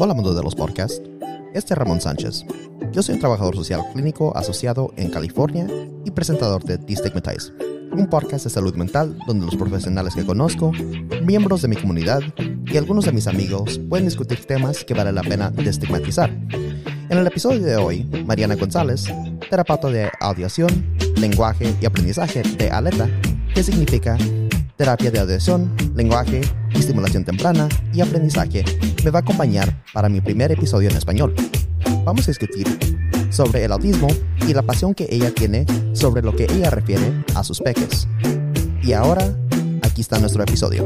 Hola mundo de los podcasts, este es Ramón Sánchez. Yo soy un trabajador social clínico asociado en California y presentador de Destigmatize, un podcast de salud mental donde los profesionales que conozco, miembros de mi comunidad y algunos de mis amigos pueden discutir temas que vale la pena destigmatizar. En el episodio de hoy, Mariana González, terapeuta de audición, lenguaje y aprendizaje de Aleta, que significa terapia de audición, lenguaje, estimulación temprana y aprendizaje, me va a acompañar para mi primer episodio en español. Vamos a discutir sobre el autismo y la pasión que ella tiene sobre lo que ella refiere a sus peques. Y ahora, aquí está nuestro episodio.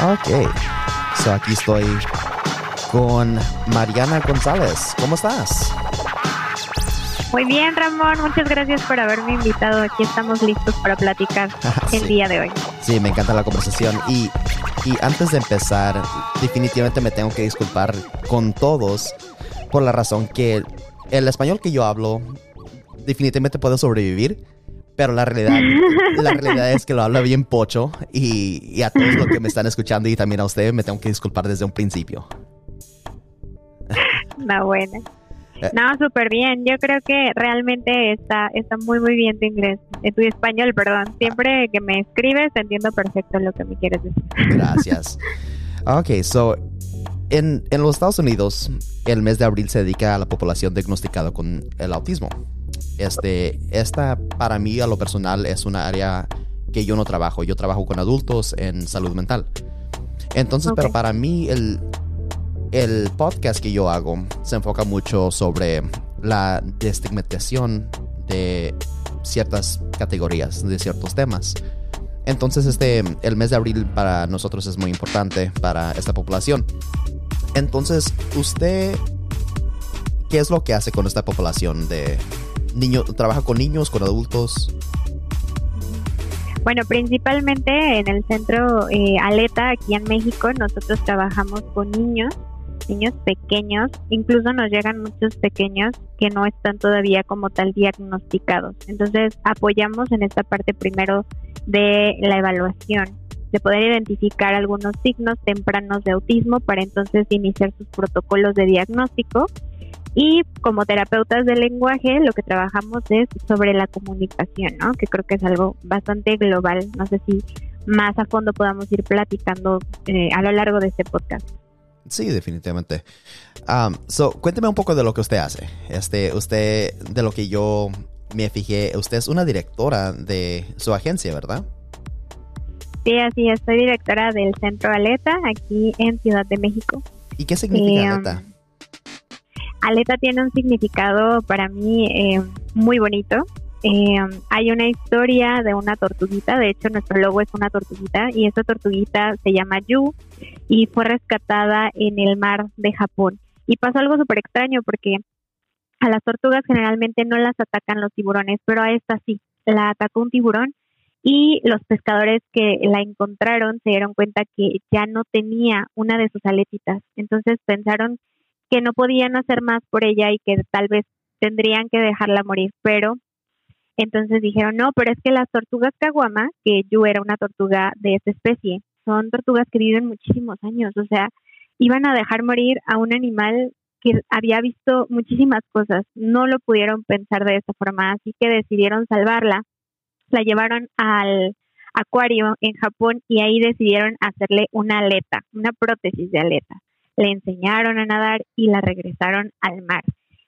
Ok, so aquí estoy con Mariana González. ¿Cómo estás? Muy bien, Ramón. Muchas gracias por haberme invitado. Aquí estamos listos para platicar el día de hoy. Sí, me encanta la conversación. Y, y antes de empezar, definitivamente me tengo que disculpar con todos por la razón que el español que yo hablo definitivamente puedo sobrevivir, pero la realidad, la realidad es que lo hablo bien pocho y, y a todos los que me están escuchando y también a ustedes me tengo que disculpar desde un principio. No, buena. No, súper bien. Yo creo que realmente está, está muy, muy bien tu inglés, eh, tu español, perdón. Siempre que me escribes entiendo perfecto lo que me quieres decir. Gracias. Ok, so, en, en los Estados Unidos, el mes de abril se dedica a la población diagnosticada con el autismo. Este, esta, para mí, a lo personal, es una área que yo no trabajo. Yo trabajo con adultos en salud mental. Entonces, pero para mí, el, el podcast que yo hago se enfoca mucho sobre la destigmatización de ciertas categorías, de ciertos temas. Entonces, este, el mes de abril para nosotros es muy importante para esta población. Entonces, usted, ¿qué es lo que hace con esta población de niños? ¿Trabaja con niños, con adultos? Bueno, principalmente en el centro eh, Aleta, aquí en México, nosotros trabajamos con niños niños pequeños, incluso nos llegan muchos pequeños que no están todavía como tal diagnosticados. Entonces apoyamos en esta parte primero de la evaluación, de poder identificar algunos signos tempranos de autismo para entonces iniciar sus protocolos de diagnóstico. Y como terapeutas del lenguaje, lo que trabajamos es sobre la comunicación, ¿no? Que creo que es algo bastante global. No sé si más a fondo podamos ir platicando eh, a lo largo de este podcast. Sí, definitivamente. Um, so, cuénteme un poco de lo que usted hace. Este, usted, de lo que yo me fijé, usted es una directora de su agencia, ¿verdad? Sí, así es. Soy directora del Centro Aleta aquí en Ciudad de México. ¿Y qué significa eh, Aleta? Aleta tiene un significado para mí eh, muy bonito. Eh, hay una historia de una tortuguita, de hecho nuestro logo es una tortuguita y esa tortuguita se llama Yu y fue rescatada en el mar de Japón. Y pasó algo súper extraño porque a las tortugas generalmente no las atacan los tiburones, pero a esta sí, la atacó un tiburón y los pescadores que la encontraron se dieron cuenta que ya no tenía una de sus aletitas. Entonces pensaron que no podían hacer más por ella y que tal vez tendrían que dejarla morir, pero entonces dijeron, no, pero es que las tortugas caguama, que yo era una tortuga de esa especie, son tortugas que viven muchísimos años, o sea, iban a dejar morir a un animal que había visto muchísimas cosas, no lo pudieron pensar de esa forma, así que decidieron salvarla, la llevaron al acuario en Japón y ahí decidieron hacerle una aleta, una prótesis de aleta. Le enseñaron a nadar y la regresaron al mar.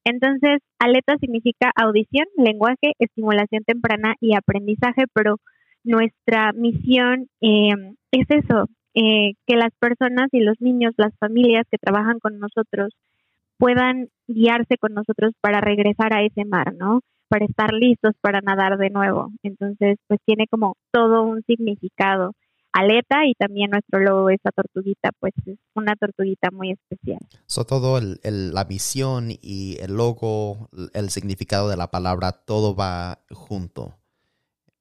Entonces, aleta significa audición, lenguaje, estimulación temprana y aprendizaje, pero nuestra misión eh, es eso, eh, que las personas y los niños, las familias que trabajan con nosotros puedan guiarse con nosotros para regresar a ese mar, ¿no? Para estar listos para nadar de nuevo. Entonces, pues tiene como todo un significado aleta y también nuestro logo, esa tortuguita, pues es una tortuguita muy especial. So, todo el, la misión y el logo, el significado de la palabra, todo va junto.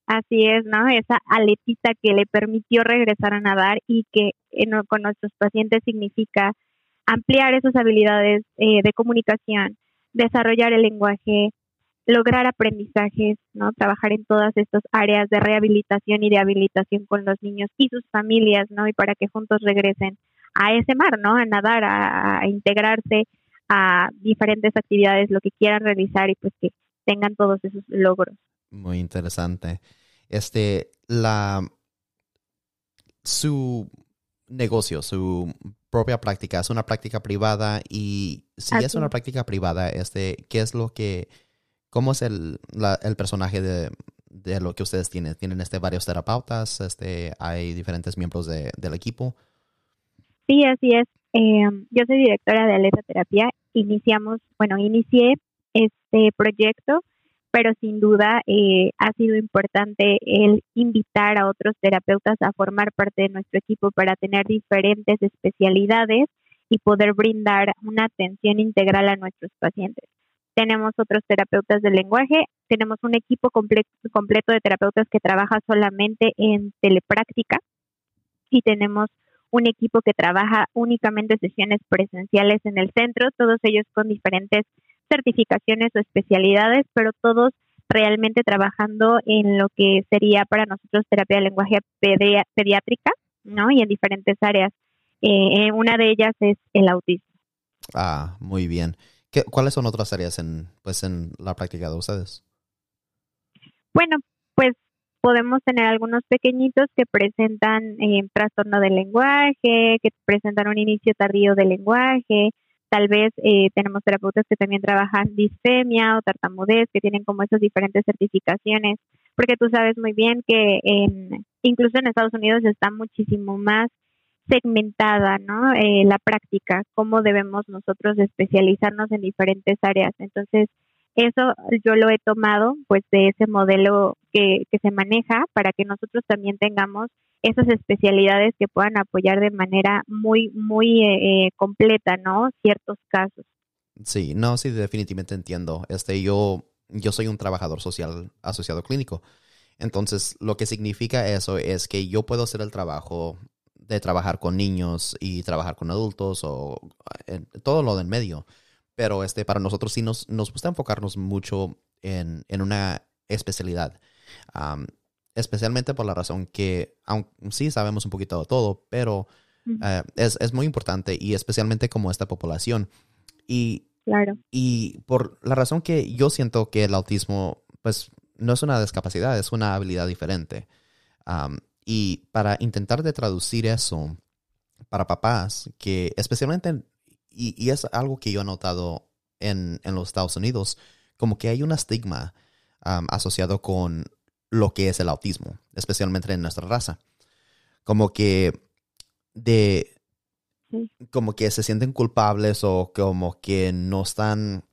Así es, ¿no? Esa aletita que le permitió regresar a nadar y que con nuestros pacientes significa ampliar esas habilidades eh, de comunicación, desarrollar el lenguaje, lograr aprendizajes, ¿no? Trabajar en todas estas áreas de rehabilitación y de habilitación con los niños y sus familias, ¿no? Y para que juntos regresen a ese mar, ¿no? A nadar, a, integrarse a diferentes actividades, lo que quieran realizar y pues que tengan todos esos logros. Muy interesante. Este, la, su negocio, su propia práctica, es una práctica privada y si es una práctica privada, este, ¿qué es lo que, cómo es el, el personaje de, de, lo que ustedes tienen? ¿Tienen este varios terapeutas? Este, ¿Hay diferentes miembros de, del equipo? Sí, así es. Eh, yo soy directora de Aleta Terapia. Iniciamos, bueno, inicié este proyecto, pero sin duda eh, ha sido importante el invitar a otros terapeutas a formar parte de nuestro equipo para tener diferentes especialidades y poder brindar una atención integral a nuestros pacientes. Tenemos otros terapeutas del lenguaje, tenemos un equipo completo, completo de terapeutas que trabaja solamente en telepráctica y tenemos un equipo que trabaja únicamente sesiones presenciales en el centro, todos ellos con diferentes certificaciones o especialidades, pero todos realmente trabajando en lo que sería para nosotros terapia de lenguaje pediátrica, ¿no? Y en diferentes áreas. Eh, una de ellas es el autismo. Ah, muy bien. ¿Qué, ¿Cuáles son otras áreas en, pues, en la práctica de ustedes? Bueno, pues podemos tener algunos pequeñitos que presentan eh, trastorno del lenguaje, que presentan un inicio tardío del lenguaje, tal vez eh, tenemos terapeutas que también trabajan disfemia o tartamudez, que tienen como esas diferentes certificaciones, porque tú sabes muy bien que en, incluso en Estados Unidos está muchísimo más segmentada, ¿no? Eh, la práctica, cómo debemos nosotros especializarnos en diferentes áreas. Entonces, eso yo lo he tomado pues de ese modelo que, que se maneja para que nosotros también tengamos esas especialidades que puedan apoyar de manera muy, muy eh, eh, completa, ¿no? Ciertos casos. Sí, no, sí, definitivamente entiendo. Este, yo, yo soy un trabajador social asociado clínico. Entonces, lo que significa eso es que yo puedo hacer el trabajo de trabajar con niños y trabajar con adultos o todo lo del medio pero este, para nosotros sí nos, nos gusta enfocarnos mucho en, una especialidad. especialmente por la razón que, aunque sí sabemos un poquito de todo, pero eh, es, muy importante y especialmente como esta población. Y, claro. y por la razón que yo siento que el autismo, pues, no es una discapacidad, es una habilidad diferente. Y para intentar de traducir eso para papás, que especialmente y, es algo que yo he notado en, los Estados Unidos, como que hay un estigma asociado con lo que es el autismo, especialmente en nuestra raza. Como que de como que se sienten culpables o como que no están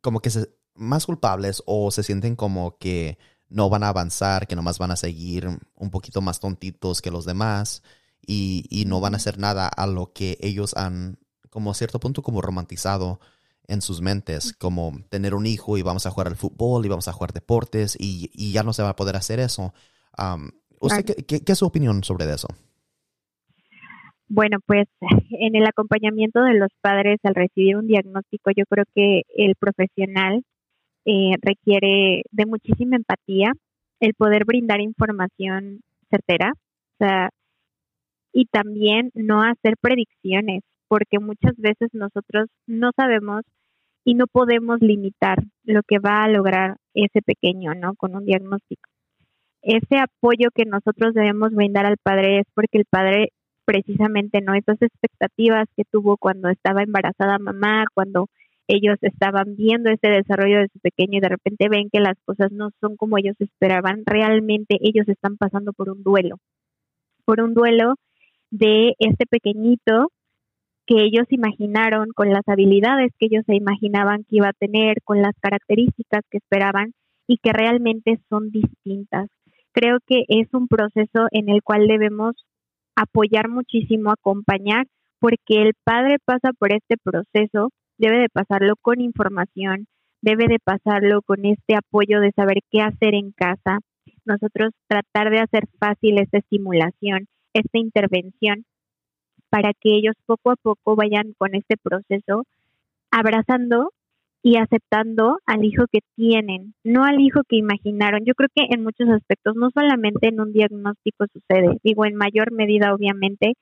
como que se, más culpables o se sienten como que no van a avanzar, que nomás van a seguir un poquito más tontitos que los demás y, y no van a hacer nada a lo que ellos han como a cierto punto como romantizado en sus mentes, como tener un hijo y vamos a jugar al fútbol y vamos a jugar deportes y, ya no se va a poder hacer eso. qué, es su opinión sobre eso? Bueno, pues en el acompañamiento de los padres al recibir un diagnóstico, yo creo que el profesional eh, requiere de muchísima empatía, el poder brindar información certera, y también no hacer predicciones porque muchas veces nosotros no sabemos y no podemos limitar lo que va a lograr ese pequeño, ¿no? Con un diagnóstico. Ese apoyo que nosotros debemos brindar al padre es porque el padre precisamente no esas expectativas que tuvo cuando estaba embarazada mamá, cuando ellos estaban viendo ese desarrollo de su pequeño y de repente ven que las cosas no son como ellos esperaban, realmente ellos están pasando por un duelo, por un duelo de este pequeñito que ellos imaginaron, con las habilidades que ellos se imaginaban que iba a tener, con las características que esperaban y que realmente son distintas. Creo que es un proceso en el cual debemos apoyar muchísimo, acompañar, porque el padre pasa por este proceso, debe de pasarlo con información, debe de pasarlo con este apoyo de saber qué hacer en casa, nosotros tratar de hacer fácil esta estimulación, esta intervención para que ellos poco a poco vayan con este proceso abrazando y aceptando al hijo que tienen, no al hijo que imaginaron. Yo creo que en muchos aspectos, no solamente en un diagnóstico sucede, digo, en mayor medida obviamente,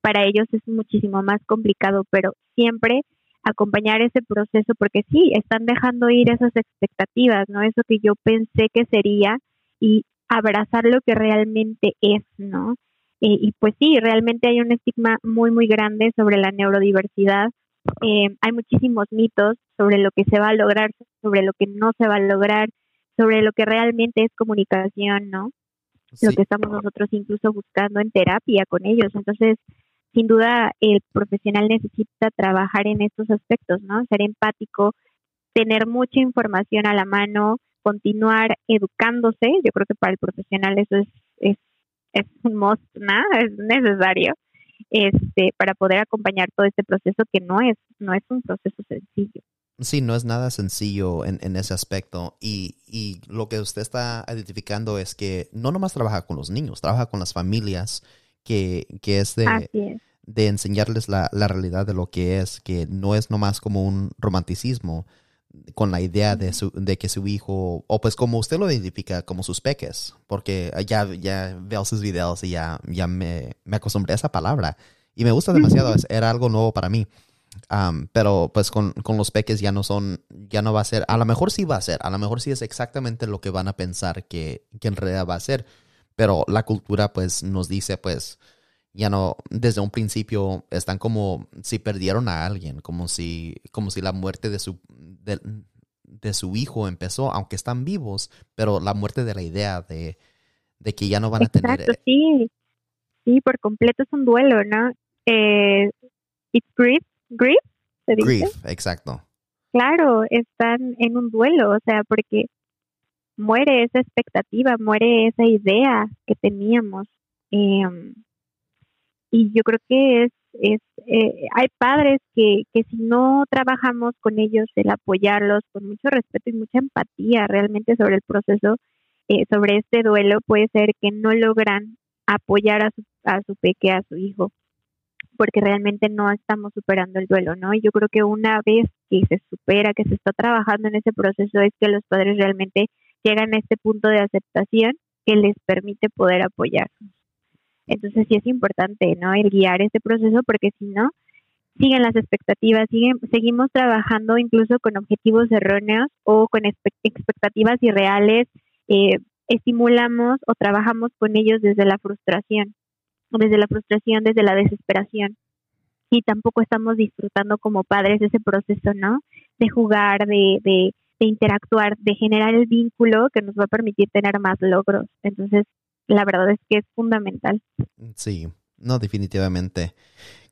para ellos es muchísimo más complicado, pero siempre acompañar ese proceso porque sí, están dejando ir esas expectativas, ¿no? Eso que yo pensé que sería y abrazar lo que realmente es, ¿no? y pues sí, realmente hay un estigma muy, muy grande sobre la neurodiversidad. Eh, hay muchísimos mitos sobre lo que se va a lograr, sobre lo que no se va a lograr, sobre lo que realmente es comunicación, ¿no? Lo que estamos nosotros incluso buscando en terapia con ellos. Entonces, sin duda, el profesional necesita trabajar en estos aspectos, ¿no? Ser empático, tener mucha información a la mano, continuar educándose. Yo creo que para el profesional eso es, es es un must, ¿no? Es necesario este para poder acompañar todo este proceso que no es no es un proceso sencillo. Sí, no es nada sencillo en, en ese aspecto y, y, lo que usted está identificando es que no nomás trabaja con los niños, trabaja con las familias, que, que es de, de enseñarles la, la, realidad de lo que es, que no es nomás como un romanticismo, con la idea de, su, de que su hijo, o pues como usted lo identifica, como sus peques, porque ya, ya veo sus videos y ya, ya me, me acostumbré a esa palabra. Y me gusta demasiado, era algo nuevo para mí. pero pues con, con, los peques ya no son, ya no va a ser, a lo mejor sí va a ser, a lo mejor sí es exactamente lo que van a pensar que, que en realidad va a ser, pero la cultura pues nos dice pues ya no, desde un principio están como si perdieron a alguien, como si, como si la muerte de su, de, su hijo empezó, aunque están vivos, pero la muerte de la idea de, que ya no van a tener. Exacto, eh, sí, sí, por completo es un duelo, ¿no? Eh, it's grief, grief, ¿se dice? Grief, exacto. Claro, están en un duelo, o sea, porque muere esa expectativa, muere esa idea que teníamos. Eh, y yo creo que es, es eh, hay padres que, que si no trabajamos con ellos, el apoyarlos con mucho respeto y mucha empatía realmente sobre el proceso, eh, sobre este duelo, puede ser que no logran apoyar a su, a su peque, a su hijo, porque realmente no estamos superando el duelo, ¿no? Y yo creo que una vez que se supera, que se está trabajando en ese proceso, es que los padres realmente llegan a este punto de aceptación que les permite poder apoyarnos. Entonces sí es importante, ¿no? El guiar este proceso porque si no, siguen las expectativas, siguen, seguimos trabajando incluso con objetivos erróneos o con expectativas irreales, eh, estimulamos o trabajamos con ellos desde la frustración, desde la frustración, desde la desesperación. Y tampoco estamos disfrutando como padres ese proceso, ¿no? De jugar, de, de, de interactuar, de generar el vínculo que nos va a permitir tener más logros. Entonces, la verdad es que es fundamental. Sí, no, definitivamente.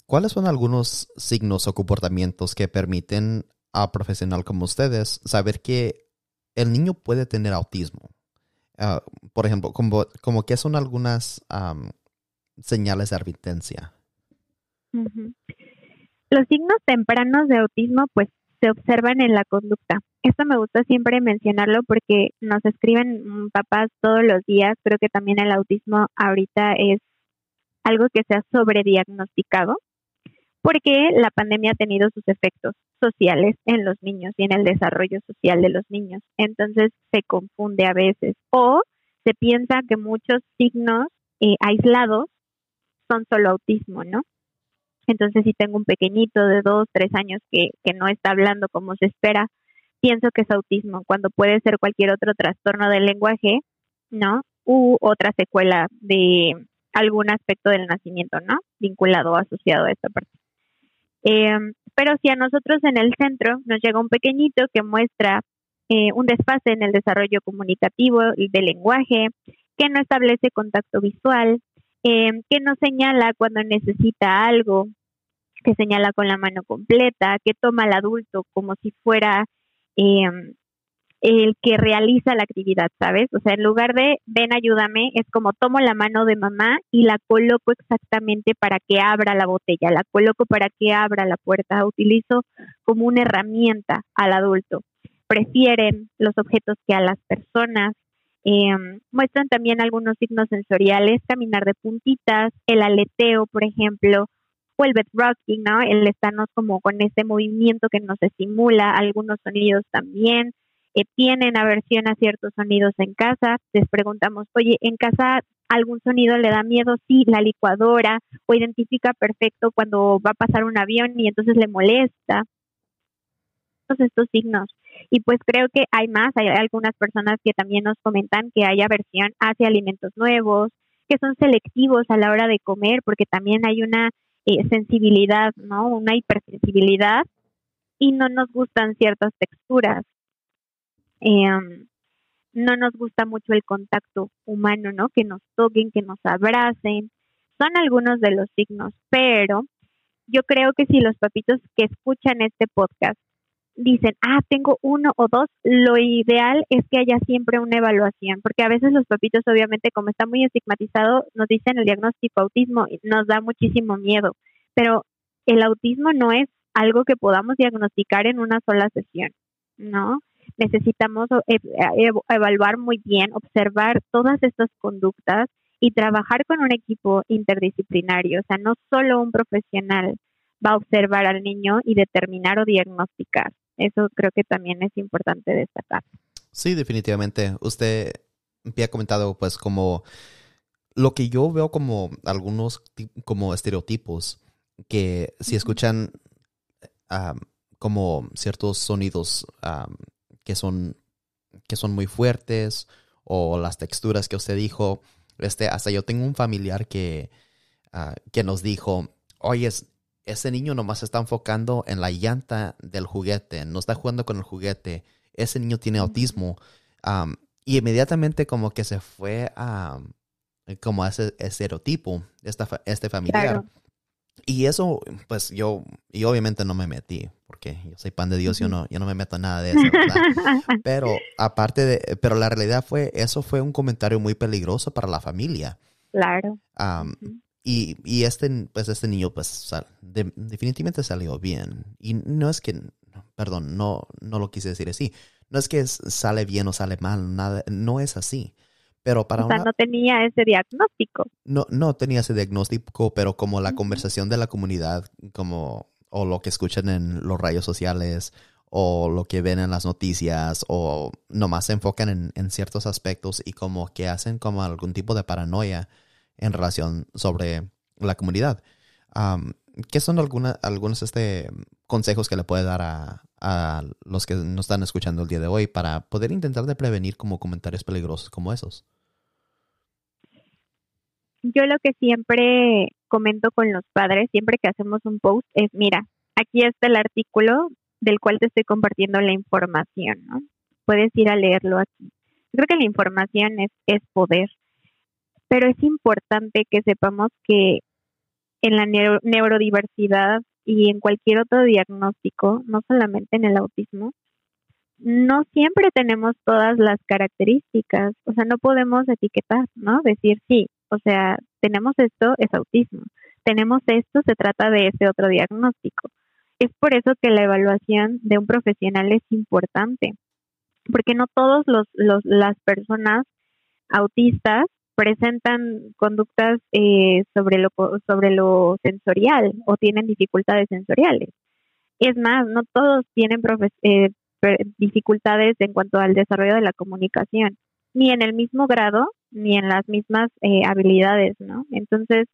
¿Cuáles son algunos signos o comportamientos que permiten a profesional como ustedes saber que el niño puede tener autismo? Ah, por ejemplo, como, como que son algunas señales de advertencia. Los signos tempranos de autismo pues se observan en la conducta. Esto me gusta siempre mencionarlo porque nos escriben mm, papás todos los días. Creo que también el autismo ahorita es algo que se ha sobrediagnosticado porque la pandemia ha tenido sus efectos sociales en los niños y en el desarrollo social de los niños. Entonces se confunde a veces o se piensa que muchos signos eh, aislados son solo autismo, ¿no? Entonces, si tengo un pequeñito de dos, tres años que, que no está hablando como se espera, pienso que es autismo, cuando puede ser cualquier otro trastorno del lenguaje, ¿no? U otra secuela de algún aspecto del nacimiento, ¿no? Vinculado o asociado a esta parte. Em, pero si a nosotros en el centro nos llega un pequeñito que muestra eh, un desfase en el desarrollo comunicativo y del lenguaje, que no establece contacto visual, em, que no señala cuando necesita algo, que señala con la mano completa, que toma al adulto como si fuera em, el que realiza la actividad, ¿sabes? O sea, en lugar de ven, ayúdame, es como tomo la mano de mamá y la coloco exactamente para que abra la botella, la coloco para que abra la puerta, utilizo como una herramienta al adulto. Prefieren los objetos que a las personas. Em, muestran también algunos signos sensoriales, caminar de puntitas, el aleteo, por ejemplo, o el bedrocking, ¿no? El estarnos como con ese movimiento que nos estimula, algunos sonidos también, eh, tienen aversión a ciertos sonidos en casa, les preguntamos, oye, ¿en casa algún sonido le da miedo? Sí, la licuadora, o identifica perfecto cuando va a pasar un avión y entonces le molesta. Todos estos signos. Y pues creo que hay más, hay algunas personas que también nos comentan que hay aversión hacia alimentos nuevos, que son selectivos a la hora de comer, porque también hay una eh, sensibilidad, ¿no? Una hipersensibilidad y no nos gustan ciertas texturas. Em, no nos gusta mucho el contacto humano, ¿no? Que nos toquen, que nos abracen. Son algunos de los signos, pero yo creo que si los papitos que escuchan este podcast dicen, ah, tengo uno o dos, lo ideal es que haya siempre una evaluación, porque a veces los papitos, obviamente, como está muy estigmatizado, nos dicen el diagnóstico autismo y nos da muchísimo miedo, pero el autismo no es algo que podamos diagnosticar en una sola sesión, ¿no? Necesitamos eh, evaluar muy bien, observar todas estas conductas y trabajar con un equipo interdisciplinario, o sea, no solo un profesional va a observar al niño y determinar o diagnosticar. Eso creo que también es importante destacar. Sí, definitivamente. Usted me ha comentado pues como lo que yo veo como algunos como estereotipos que si escuchan como ciertos sonidos que son que son muy fuertes o las texturas que usted dijo este hasta yo tengo un familiar que ah, que nos dijo oye ese niño nomás se está enfocando en la llanta del juguete, no está jugando con el juguete, ese niño tiene autismo. y inmediatamente como que se fue a como a ese estereotipo, esta, este familiar. Y eso, pues yo, y obviamente no me metí, porque yo soy pan de Dios, yo no, yo no me meto en nada de eso, pero aparte de, pero la realidad fue, eso fue un comentario muy peligroso para la familia. Claro. Y, y este, pues este niño, pues, definitivamente salió bien. Y no es que, perdón, no, no lo quise decir así. No es que sale bien o sale mal, nada, no es así. Pero para o sea, no tenía ese diagnóstico. No, no tenía ese diagnóstico, pero como la conversación de la comunidad, como, o lo que escuchan en los radios sociales, o lo que ven en las noticias, o nomás se enfocan en, en ciertos aspectos y como que hacen como algún tipo de paranoia en relación sobre la comunidad. ¿Qué son alguna, algunos este, consejos que le puede dar a, a, los que nos están escuchando el día de hoy para poder intentar de prevenir como comentarios peligrosos como esos? Yo lo que siempre comento con los padres, siempre que hacemos un post, es, mira, aquí está el artículo del cual te estoy compartiendo la información, ¿no? Puedes ir a leerlo aquí. Creo que la información es, es poder pero es importante que sepamos que en la neurodiversidad y en cualquier otro diagnóstico, no solamente en el autismo, no siempre tenemos todas las características, o sea, no podemos etiquetar, ¿no? Decir, sí, o sea, tenemos esto, es autismo, tenemos esto, se trata de ese otro diagnóstico. Es por eso que la evaluación de un profesional es importante, porque no todos los, los las personas autistas presentan conductas eh, sobre, lo, sobre lo sensorial o tienen dificultades sensoriales. Es más, no todos tienen eh, dificultades en cuanto al desarrollo de la comunicación, ni en el mismo grado, ni en las mismas eh, habilidades, ¿no? Entonces,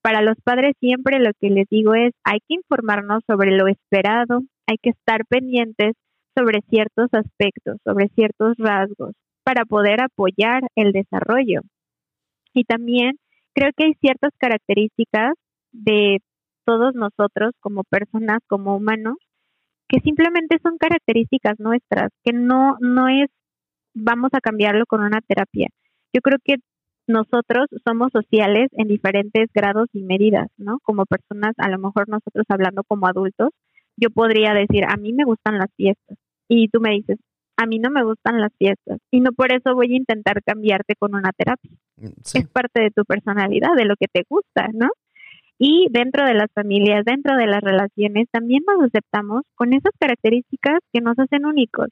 para los padres siempre lo que les digo es, hay que informarnos sobre lo esperado, hay que estar pendientes sobre ciertos aspectos, sobre ciertos rasgos, para poder apoyar el desarrollo. Y también creo que hay ciertas características de todos nosotros como personas, como humanos, que simplemente son características nuestras, que no, no es vamos a cambiarlo con una terapia. Yo creo que nosotros somos sociales en diferentes grados y medidas, ¿no? Como personas, a lo mejor nosotros hablando como adultos, yo podría decir, a mí me gustan las fiestas. Y tú me dices, a mí no me gustan las fiestas y no por eso voy a intentar cambiarte con una terapia. Mm, es parte de tu personalidad, de lo que te gusta, ¿no? Y dentro de las familias, dentro de las relaciones, también nos aceptamos con esas características que nos hacen únicos.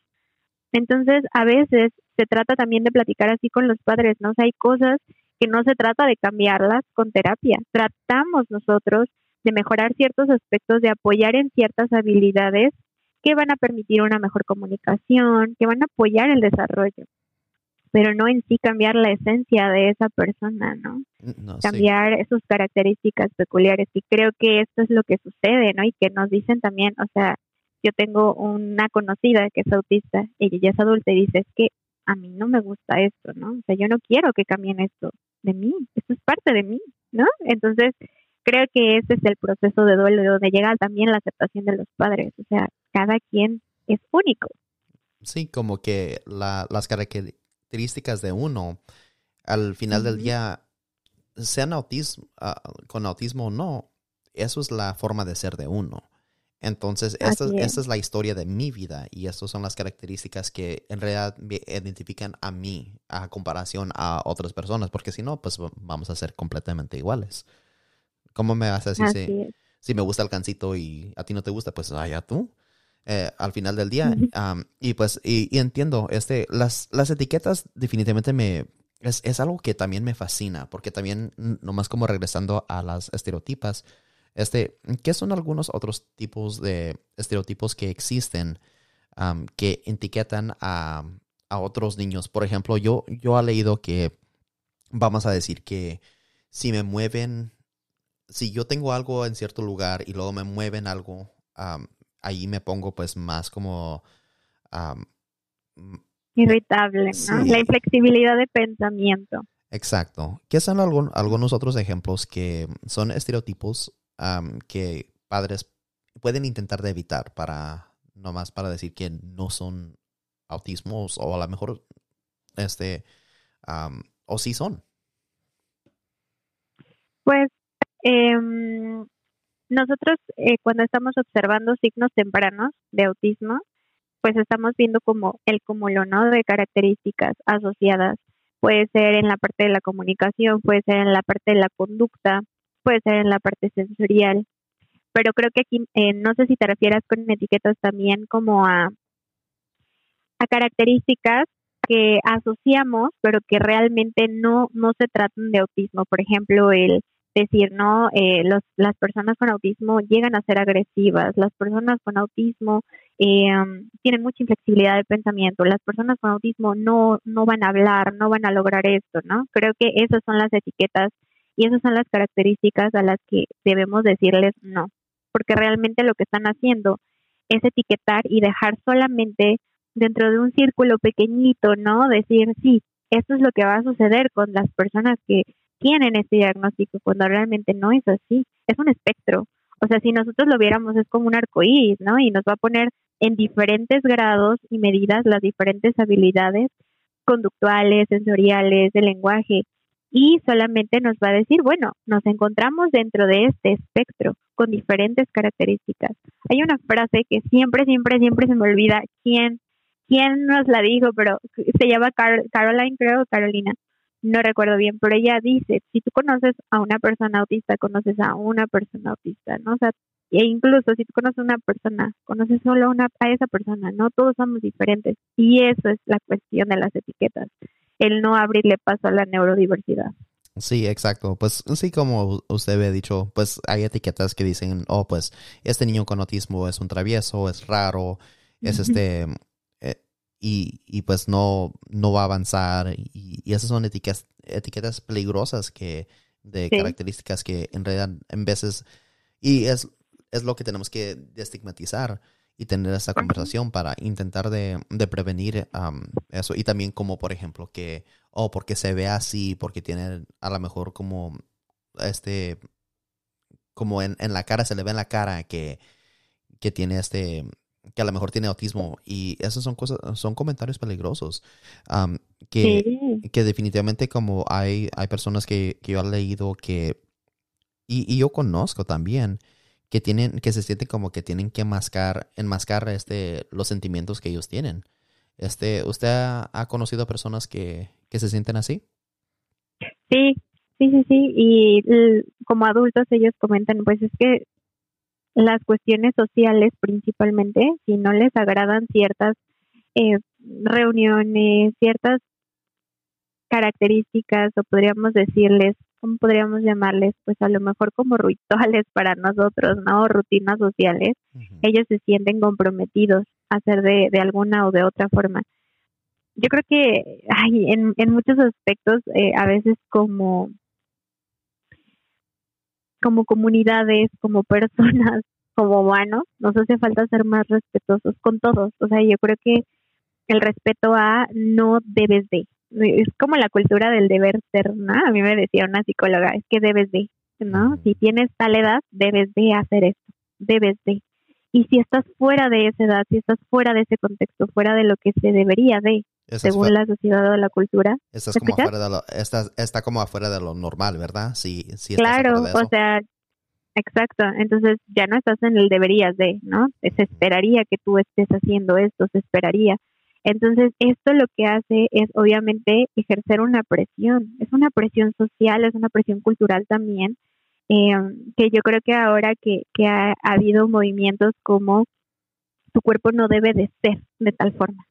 Entonces, a veces se trata también de platicar así con los padres, ¿no? O sea, hay cosas que no se trata de cambiarlas con terapia. Tratamos nosotros de mejorar ciertos aspectos, de apoyar en ciertas habilidades que van a permitir una mejor comunicación, que van a apoyar el desarrollo, pero no en sí cambiar la esencia de esa persona, ¿no? Mm, cambiar sus características peculiares. Y creo que esto es lo que sucede, ¿no? Y que nos dicen también, o sea, yo tengo una conocida que es autista ella es adulta y dice, es que a mí no me gusta esto, ¿no? O sea, yo no quiero que cambien esto de mí, esto es parte de mí, ¿no? Entonces, creo que ese es el proceso de duelo, donde llega también la aceptación de los padres, o sea, cada quien es único. Sí, como que las características de uno, al final del día, sean autismo, ah, con autismo o no, eso es la forma de ser de uno. Entonces, esta es. la historia de mi vida y estas son las características que en realidad me identifican a mí a comparación a otras personas, porque si no, pues vamos a ser completamente iguales. ¿Cómo me vas a decir si, si, me gusta el cancito y a ti no te gusta? Pues allá tú. Eh, al final del día. y pues, y, entiendo, este, las, las etiquetas definitivamente me, es, es, algo que también me fascina, porque también, nomás como regresando a las estereotipas, este, ¿qué son algunos otros tipos de estereotipos que existen que etiquetan a, a, otros niños? Por ejemplo, yo, yo he leído que, vamos a decir que si me mueven, si yo tengo algo en cierto lugar y luego me mueven algo, ahí me pongo pues más como... Irritable, ¿no? La inflexibilidad de pensamiento. Exacto. ¿Qué son algunos otros ejemplos que son estereotipos que padres pueden intentar de evitar para, nomás para decir que no son autismos o a lo mejor, este, o sí son? Pues em, nosotros eh, cuando estamos observando signos tempranos de autismo, pues estamos viendo como el cúmulo, ¿no? De características asociadas. Puede ser en la parte de la comunicación, puede ser en la parte de la conducta, puede ser en la parte sensorial, pero creo que aquí eh, no sé si te refieras con etiquetas también como a, a características que asociamos, pero que realmente no, no se tratan de autismo. Por ejemplo, el decir, ¿no? Eh, los, las personas con autismo llegan a ser agresivas, las personas con autismo eh, tienen mucha inflexibilidad de pensamiento, las personas con autismo no, no van a hablar, no van a lograr esto, ¿no? Creo que esas son las etiquetas y esas son las características a las que debemos decirles no, porque realmente lo que están haciendo es etiquetar y dejar solamente dentro de un círculo pequeñito, ¿no? Decir, sí, esto es lo que va a suceder con las personas que tienen este diagnóstico, cuando realmente no es así, es un espectro. O sea, si nosotros lo viéramos es como un arco iris, ¿no? Y nos va a poner en diferentes grados y medidas las diferentes habilidades conductuales, sensoriales, de lenguaje y solamente nos va a decir, bueno, nos encontramos dentro de este espectro con diferentes características. Hay una frase que siempre, siempre, siempre se me olvida quién, quién nos la dijo, pero se llama Caroline, creo, Carolina, no recuerdo bien, pero ella dice, si tú conoces a una persona autista, conoces a una persona autista, ¿no? O sea, e incluso si tú conoces a una persona, conoces solo una, a esa persona, ¿no? Todos somos diferentes. Y eso es la cuestión de las etiquetas el no abrirle paso a la neurodiversidad. Sí, exacto. Pues sí, como usted había dicho, pues hay etiquetas que dicen, oh, pues este niño con autismo es un travieso, es raro, es este, y, y, pues no, no va a avanzar. Y, esas son etiquetas, etiquetas peligrosas que, de características que en realidad en veces, y es, es lo que tenemos que destigmatizar y tener esa conversación para intentar de, prevenir eso. Y también como, por ejemplo, que, oh, porque se ve así, porque tiene a lo mejor como, este, como en, en la cara, se le ve en la cara que, que tiene este, que a lo mejor tiene autismo. Y esos son cosas, son comentarios peligrosos. que, que definitivamente como hay, hay personas que, que yo he leído que, y, y yo conozco también, que tienen, que se sienten como que tienen que mascar, enmascar este, los sentimientos que ellos tienen. Este, ¿usted ha, conocido personas que, que, se sienten así? Sí, sí, sí, sí. Y como adultos ellos comentan, pues es que las cuestiones sociales principalmente, si no les agradan ciertas eh, reuniones, ciertas características o podríamos decirles ¿cómo podríamos llamarles? Pues a lo mejor como rituales para nosotros, ¿no? Rutinas sociales, ellos se sienten comprometidos a hacer de, de alguna o de otra forma. Yo creo que ay, en, en muchos aspectos, eh, a veces como, como comunidades, como personas, como humanos, nos hace falta ser más respetuosos con todos. O sea, yo creo que el respeto a no debes de, es como la cultura del deber ser, ¿no? A mí me decía una psicóloga, es que debes de, ¿no? Si tienes tal edad, debes de hacer esto, debes de. Y si estás fuera de esa edad, si estás fuera de ese contexto, fuera de lo que se debería de, según la sociedad o la cultura. Estás como afuera de lo, está como afuera de lo normal, ¿verdad? Sí, sí claro, o sea, exacto. Entonces ya no estás en el deberías de, ¿no? Se esperaría que tú estés haciendo esto, se esperaría. Entonces, esto lo que hace es obviamente ejercer una presión, es una presión social, es una presión cultural también, eh, que yo creo que ahora que, que ha, habido movimientos como tu cuerpo no debe de ser de tal forma,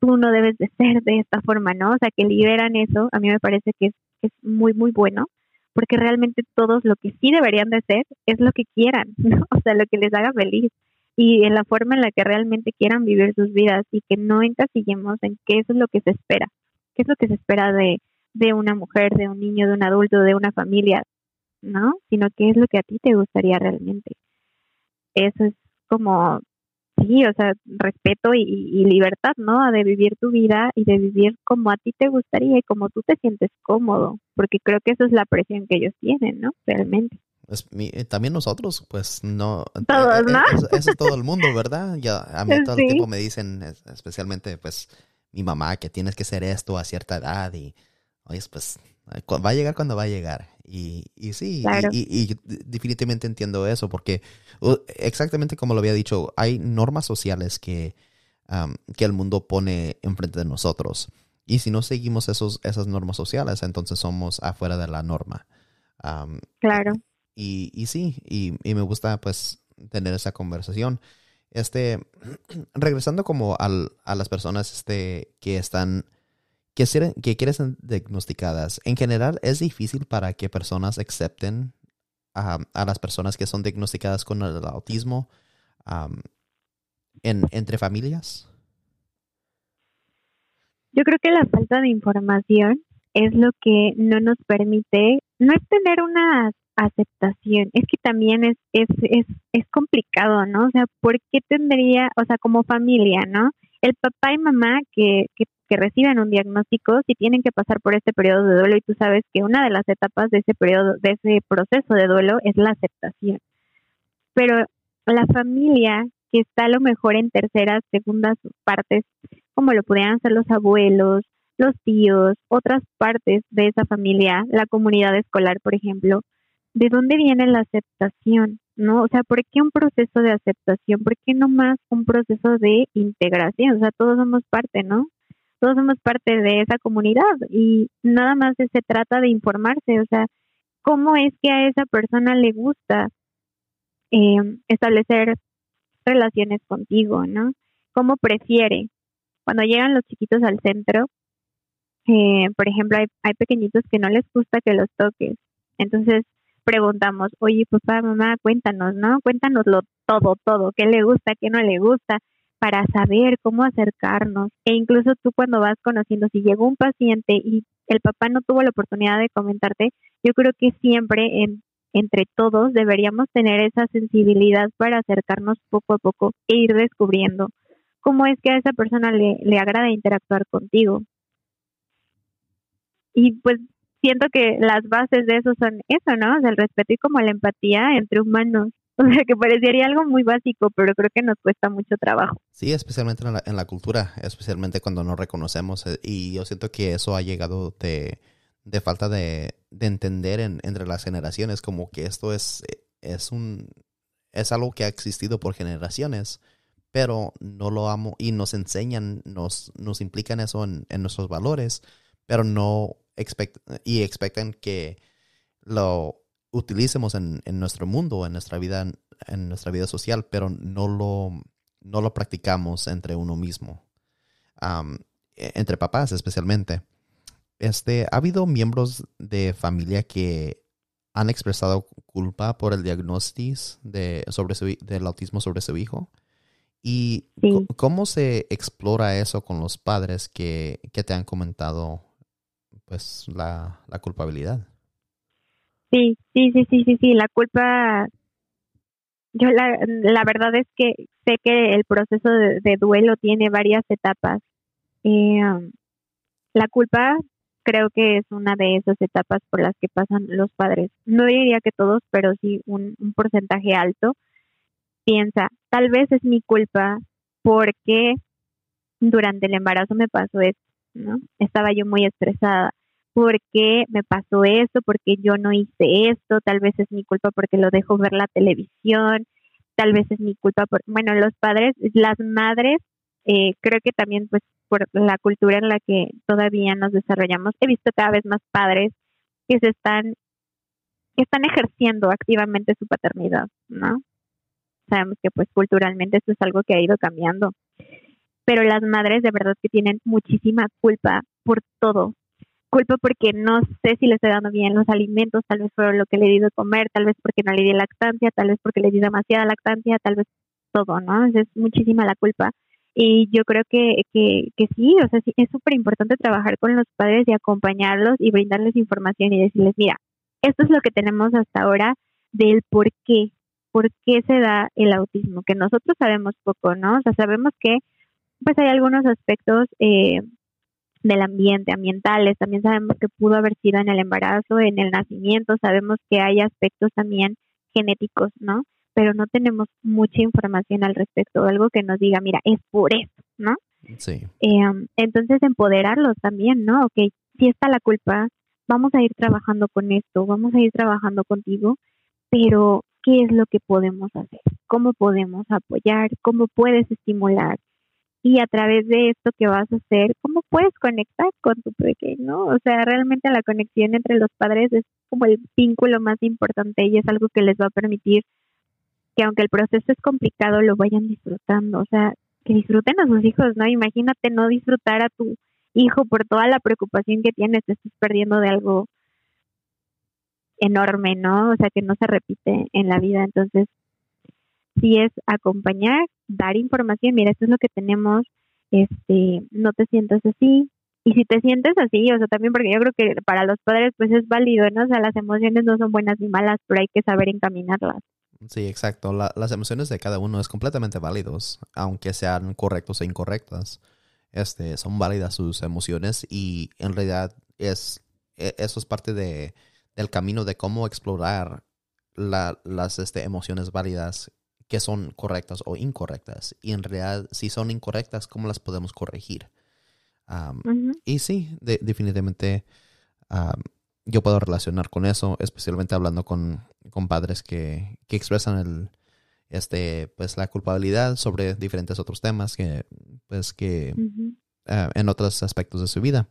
tú no debes de ser de esta forma, ¿no? O sea, que liberan eso, a mí me parece que es, que es muy, muy bueno, porque realmente todos lo que sí deberían de ser es lo que quieran, ¿no? O sea, lo que les haga feliz y en la forma en la que realmente quieran vivir sus vidas y que no encasillemos en qué es lo que se espera, qué es lo que se espera de, de una mujer, de un niño, de un adulto, de una familia, ¿no? Sino qué es lo que a ti te gustaría realmente. Eso es como, sí, o sea, respeto y, y libertad, ¿no? De vivir tu vida y de vivir como a ti te gustaría y como tú te sientes cómodo, porque creo que eso es la presión que ellos tienen, ¿no? Realmente. Eh, también nosotros, pues no. Eh, Todos, ¿no? Eso, es todo el mundo, ¿verdad? Ya a mí todo el tiempo me dicen, especialmente pues mi mamá, que tienes que ser esto a cierta edad y, oye, pues va a llegar cuando va a llegar. Y, y sí, y, definitivamente entiendo eso, porque exactamente como lo había dicho, hay normas sociales que, que el mundo pone enfrente de nosotros. Y si no seguimos esos, esas normas sociales, entonces somos afuera de la norma. claro. Y, y sí, y, me gusta pues tener esa conversación. Este, regresando como al, a las personas este, que están, que, que quieren ser diagnosticadas, en general es difícil para que personas acepten a, a las personas que son diagnosticadas con el autismo en, entre familias. Yo creo que la falta de información es lo que no nos permite, no es tener una aceptación. Es que también es, es, es, es complicado, ¿no? O sea, ¿por qué tendría, o sea, como familia, ¿no? El papá y mamá que, que reciben un diagnóstico, si tienen que pasar por este periodo de duelo, y tú sabes que una de las etapas de ese periodo, de ese proceso de duelo es la aceptación. Pero la familia que está a lo mejor en terceras, segundas partes, como lo podrían ser los abuelos, los tíos, otras partes de esa familia, la comunidad escolar, por ejemplo, ¿de dónde viene la aceptación? ¿No? O sea, ¿por qué un proceso de aceptación? ¿Por qué no más un proceso de integración? O sea, todos somos parte, ¿no? Todos somos parte de esa comunidad y nada más se trata de informarse, o sea, ¿cómo es que a esa persona le gusta eh, establecer relaciones contigo, ¿no? ¿Cómo prefiere? Cuando llegan los chiquitos al centro, eh, por ejemplo, hay, hay pequeñitos que no les gusta que los toques. Entonces, preguntamos, oye, papá, mamá, cuéntanos, ¿no? Cuéntanoslo todo, todo, qué le gusta, qué no le gusta, para saber cómo acercarnos. E incluso tú cuando vas conociendo, si llegó un paciente y el papá no tuvo la oportunidad de comentarte, yo creo que siempre en, entre todos deberíamos tener esa sensibilidad para acercarnos poco a poco e ir descubriendo cómo es que a esa persona le, le agrada interactuar contigo. Y pues siento que las bases de eso son eso, ¿no? O sea, el respeto y como la empatía entre humanos. O sea, que parecería algo muy básico, pero creo que nos cuesta mucho trabajo. Sí, especialmente en la, en la cultura, especialmente cuando no reconocemos. Eh, y yo siento que eso ha llegado de, de falta de, de entender en, entre las generaciones, como que esto es, es, un, es algo que ha existido por generaciones, pero no lo amo y nos enseñan, nos, nos implican eso en, en nuestros valores, pero no y expectan que lo utilicemos en, nuestro mundo, en nuestra vida, en nuestra vida social, pero no lo, no lo practicamos entre uno mismo, e, entre papás especialmente. este, ¿ha habido miembros de familia que han expresado culpa por el diagnóstico de, sobre su, del autismo sobre su hijo? ¿Y cómo se explora eso con los padres que, que te han comentado pues la, la, culpabilidad? Sí, sí, sí, sí, sí, sí, la culpa, yo la, la verdad es que sé que el proceso de, duelo tiene varias etapas. Eh, la culpa creo que es una de esas etapas por las que pasan los padres. No diría que todos, pero sí un, porcentaje alto. Piensa, tal vez es mi culpa porque durante el embarazo me pasó esto, ¿no? Estaba yo muy estresada. ¿Por qué me pasó esto? Porque yo no hice esto. Tal vez es mi culpa porque lo dejo ver la televisión. Tal vez es mi culpa por, bueno, los padres, las madres, eh, creo que también pues por la cultura en la que todavía nos desarrollamos, he visto cada vez más padres que se están que están ejerciendo activamente su paternidad, ¿no? Sabemos que pues culturalmente esto es algo que ha ido cambiando, pero las madres de verdad que tienen muchísima culpa por todo. Culpa porque no sé si le estoy dando bien los alimentos, tal vez fue lo que le di de comer, tal vez porque no le di lactancia, tal vez porque le di demasiada lactancia, tal vez todo, ¿no? Es muchísima la culpa. Y yo creo que, que, que sí, o sea, sí, es súper importante trabajar con los padres y acompañarlos y brindarles información y decirles, mira, esto es lo que tenemos hasta ahora del por qué, por qué se da el autismo, que nosotros sabemos poco, ¿no? O sea, sabemos que pues hay algunos aspectos eh, del ambiente, ambientales, también sabemos que pudo haber sido en el embarazo, en el nacimiento, sabemos que hay aspectos también genéticos, ¿no? pero no tenemos mucha información al respecto, algo que nos diga, mira, es por eso, ¿no? Sí. Eh, entonces, empoderarlos también, ¿no? Ok, si está la culpa, vamos a ir trabajando con esto, vamos a ir trabajando contigo, pero ¿qué es lo que podemos hacer? ¿Cómo podemos apoyar? ¿Cómo puedes estimular? Y a través de esto que vas a hacer, ¿cómo puedes conectar con tu pequeño? O sea, realmente la conexión entre los padres es como el vínculo más importante y es algo que les va a permitir que aunque el proceso es complicado, lo vayan disfrutando, o sea, que disfruten a sus hijos, ¿no? Imagínate no disfrutar a tu hijo por toda la preocupación que tienes, te estás perdiendo de algo enorme, ¿no? O sea, que no se repite en la vida. Entonces, si es acompañar, dar información, mira, esto es lo que tenemos, este, no te sientas así. Y si te sientes así, o sea, también porque yo creo que para los padres pues es válido, ¿no? O sea, las emociones no son buenas ni malas, pero hay que saber encaminarlas. Sí, exacto. las emociones de cada uno es completamente válidos, aunque sean correctos e incorrectas. Este, son válidas sus emociones y en realidad es e, eso es parte de, del camino de cómo explorar las este, emociones válidas que son correctas o incorrectas. Y en realidad, si son incorrectas, ¿cómo las podemos corregir? Y sí, definitivamente yo puedo relacionar con eso, especialmente hablando con, padres que, expresan el, este, pues la culpabilidad sobre diferentes otros temas que, pues que eh, en otros aspectos de su vida.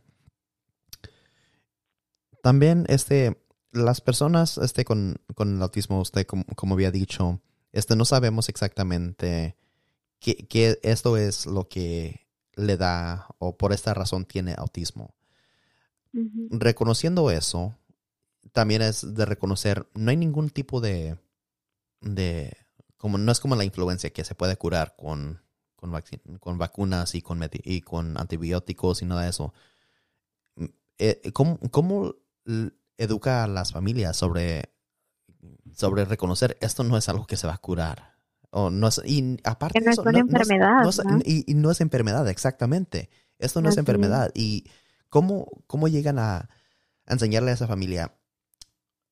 También, este, las personas, este, con, el autismo, usted, como, había dicho, este, no sabemos exactamente qué, esto es lo que le da o por esta razón tiene autismo. Reconociendo eso, también es de reconocer, no hay ningún tipo de, de como no es como la influencia que se puede curar con, con, con vacunas y con, y con antibióticos y nada de eso. Mm, eh, ¿Cómo, ¿Cómo, educa a las familias sobre, sobre reconocer esto no es algo que se va a curar? O no es, y aparte no es una enfermedad. Y, no es enfermedad, exactamente. Esto no es enfermedad. Y ¿Cómo, cómo llegan a, enseñarle a esa familia?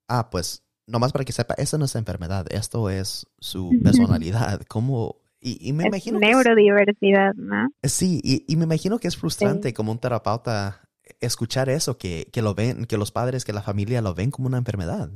Ah, pues, nomás para que sepa, esto no es enfermedad, esto es su personalidad. ¿Cómo? Y, me imagino. Neurodiversidad, ¿no? Sí, y, me imagino que es frustrante como un terapeuta escuchar eso, que, que lo ven, que los padres, que la familia lo ven como una enfermedad.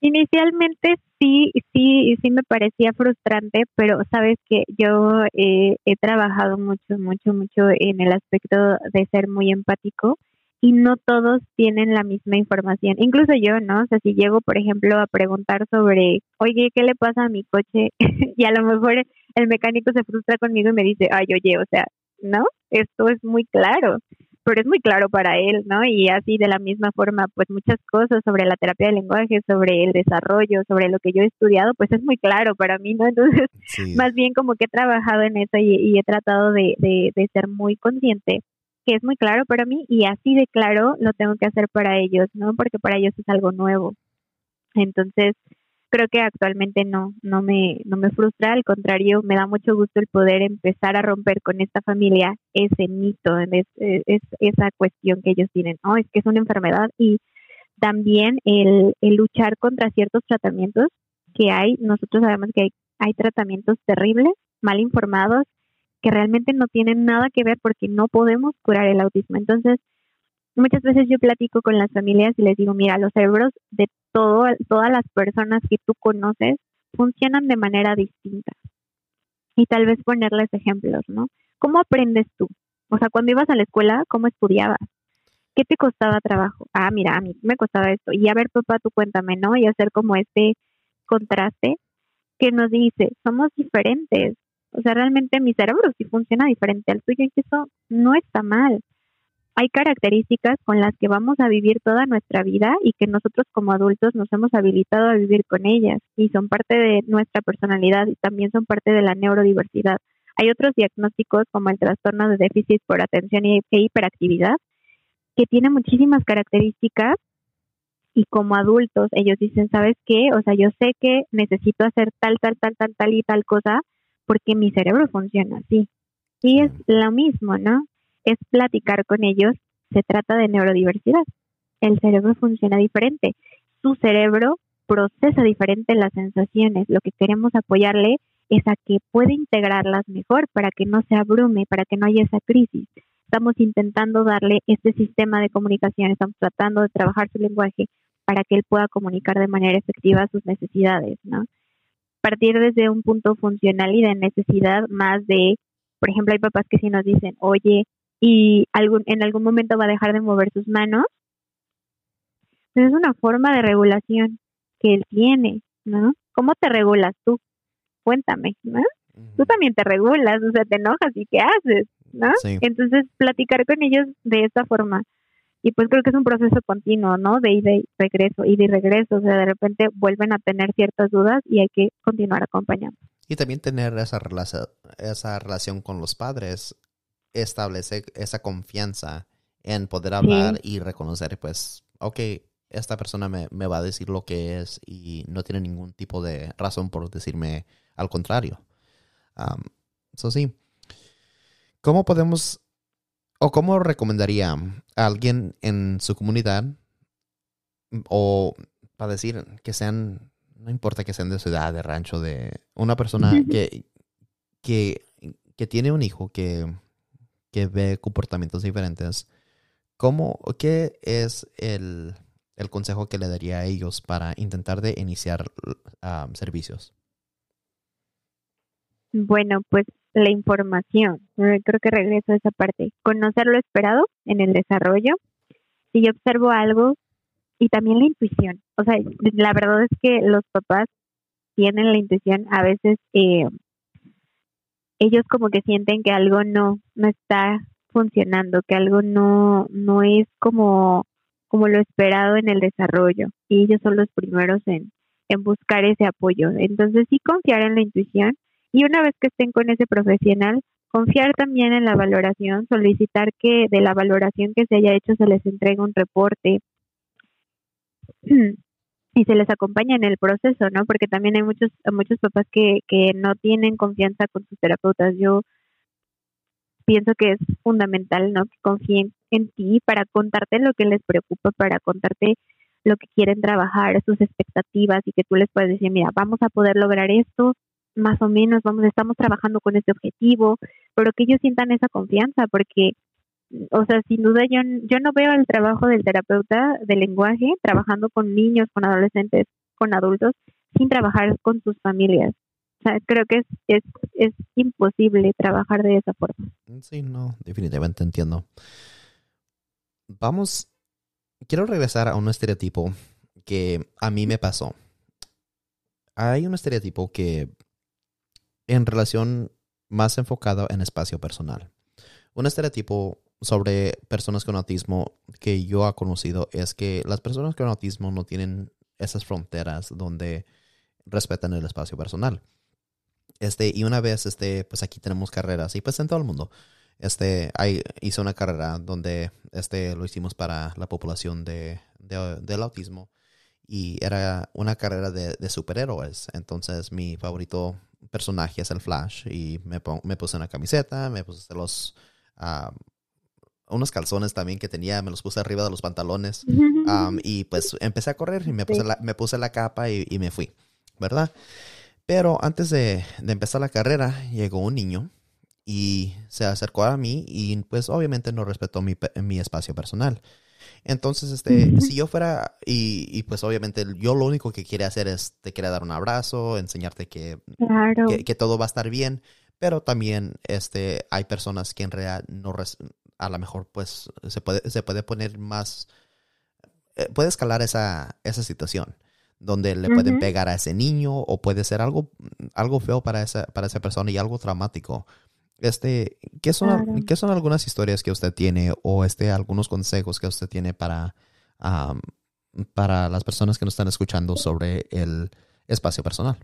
Inicialmente sí, sí, sí me parecía frustrante, pero sabes que yo eh, he trabajado mucho, mucho, mucho en el aspecto de ser muy empático y no todos tienen la misma información. Incluso yo, ¿no? O sea, si llego, por ejemplo, a preguntar sobre, oye, ¿qué le pasa a mi coche? y a lo mejor el mecánico se frustra conmigo y me dice, ay, oye, o sea, ¿no? Esto es muy claro. Pero es muy claro para él, ¿no? Y así de la misma forma, pues muchas cosas sobre la terapia del lenguaje, sobre el desarrollo, sobre lo que yo he estudiado, pues es muy claro para mí, ¿no? Entonces, más bien como que he trabajado en eso y, he tratado de, de, de ser muy consciente que es muy claro para mí y así de claro lo tengo que hacer para ellos, ¿no? Porque para ellos es algo nuevo. Entonces, creo que actualmente no, no me, no me frustra, al contrario, me da mucho gusto el poder empezar a romper con esta familia ese mito, es, es esa cuestión que ellos tienen, ¿no? Es que es una enfermedad y también el, el luchar contra ciertos tratamientos que hay, nosotros sabemos que hay, hay tratamientos terribles, mal informados, que realmente no tienen nada que ver porque no podemos curar el autismo. Entonces, muchas veces yo platico con las familias y les digo, mira, los cerebros de todo, todas las personas que tú conoces funcionan de manera distinta. Y tal vez ponerles ejemplos, ¿no? ¿Cómo aprendes tú? O sea, cuando ibas a la escuela, ¿cómo estudiabas? ¿Qué te costaba trabajo? Ah, mira, a mí me costaba esto. Y a ver, papá, tú cuéntame, ¿no? Y hacer como este contraste que nos dice, somos diferentes. O sea, realmente mi cerebro sí funciona diferente al tuyo y eso no está mal hay características con las que vamos a vivir toda nuestra vida y que nosotros como adultos nos hemos habilitado a vivir con ellas y son parte de nuestra personalidad y también son parte de la neurodiversidad. Hay otros diagnósticos como el trastorno de déficit por atención e hiperactividad que tiene muchísimas características y como adultos ellos dicen, ¿sabes qué? O sea, yo sé que necesito hacer tal, tal, tal, tal, tal y tal cosa porque mi cerebro funciona así. Y es lo mismo, ¿no? Es platicar con ellos, se trata de neurodiversidad. El cerebro funciona diferente. Su cerebro procesa diferente las sensaciones. Lo que queremos apoyarle es a que pueda integrarlas mejor para que no se abrume, para que no haya esa crisis. Estamos intentando darle este sistema de comunicación, estamos tratando de trabajar su lenguaje para que él pueda comunicar de manera efectiva sus necesidades, ¿no? Partir desde un punto funcional y de necesidad más de, por ejemplo, hay papás que sí nos dicen, oye, y algún, en algún momento va a dejar de mover sus manos. Pues es una forma de regulación que él tiene, ¿no? ¿Cómo te regulas tú? Cuéntame, ¿no? Tú también te regulas, o sea, te enojas y ¿qué haces? ¿no? Entonces, platicar con ellos de esta forma. Y pues creo que es un proceso continuo, ¿no? De ida y regreso, ida y regreso. O sea, de repente vuelven a tener ciertas dudas y hay que continuar acompañando. Y también tener esa, relación, esa relación con los padres establece esa confianza en poder hablar y reconocer, pues, ok, esta persona me, va a decir lo que es y no tiene ningún tipo de razón por decirme al contrario. Eso sí. ¿Cómo podemos o cómo recomendaría a alguien en su comunidad o para decir que sean, no importa que sean de ciudad, de rancho, de una persona que, que, que tiene un hijo que que ve comportamientos diferentes, ¿cómo, ¿qué es el, consejo que le daría a ellos para intentar de iniciar servicios? Bueno, pues la información. Eh, creo que regreso a esa parte. Conocer lo esperado en el desarrollo. Si yo observo algo y también la intuición. O sea, la verdad es que los papás tienen la intuición a veces eh, ellos como que sienten que algo no, no está funcionando, que algo no, no es como, como lo esperado en el desarrollo y ellos son los primeros en, en buscar ese apoyo. Entonces sí confiar en la intuición y una vez que estén con ese profesional, confiar también en la valoración, solicitar que de la valoración que se haya hecho se les entregue un reporte y se les acompaña en el proceso, ¿no? Porque también hay muchos muchos papás que, que no tienen confianza con sus terapeutas. Yo pienso que es fundamental, ¿no? Que confíen en ti para contarte lo que les preocupa, para contarte lo que quieren trabajar, sus expectativas y que tú les puedes decir, mira, vamos a poder lograr esto, más o menos, vamos, estamos trabajando con este objetivo, pero que ellos sientan esa confianza, porque o sea, sin duda yo, yo no veo el trabajo del terapeuta de lenguaje trabajando con niños, con adolescentes, con adultos, sin trabajar con sus familias. O sea, creo que es, es, es imposible trabajar de esa forma. Sí, no, definitivamente entiendo. Vamos, quiero regresar a un estereotipo que a mí me pasó. Hay un estereotipo que en relación más enfocado en espacio personal. Un estereotipo sobre personas con autismo que yo he conocido es que las personas con autismo no tienen esas fronteras donde respetan el espacio personal. Este, y una vez, este, pues aquí tenemos carreras, y pues en todo el mundo. Este, hay, hice una carrera donde este, lo hicimos para la población de, del autismo y era una carrera de, superhéroes. Entonces mi favorito personaje es el Flash y me, me puse una camiseta, me puse los... Ah, unos calzones también que tenía, me los puse arriba de los pantalones y pues empecé a correr y me puse, la, me puse la capa y, me fui, ¿verdad? Pero antes de, de, empezar la carrera llegó un niño y se acercó a mí y pues obviamente no respetó mi, mi espacio personal. Entonces, este, si yo fuera, y, pues obviamente yo lo único que quiere hacer es te quiere dar un abrazo, enseñarte que, que, todo va a estar bien, pero también este, hay personas que en realidad no, a lo mejor pues se puede, se puede poner más, eh, puede escalar esa, esa situación donde le pueden pegar a ese niño o puede ser algo, algo feo para esa, para esa persona y algo traumático. Este, ¿qué son, ¿qué son algunas historias que usted tiene o este, algunos consejos que usted tiene para, para las personas que nos están escuchando sobre el espacio personal?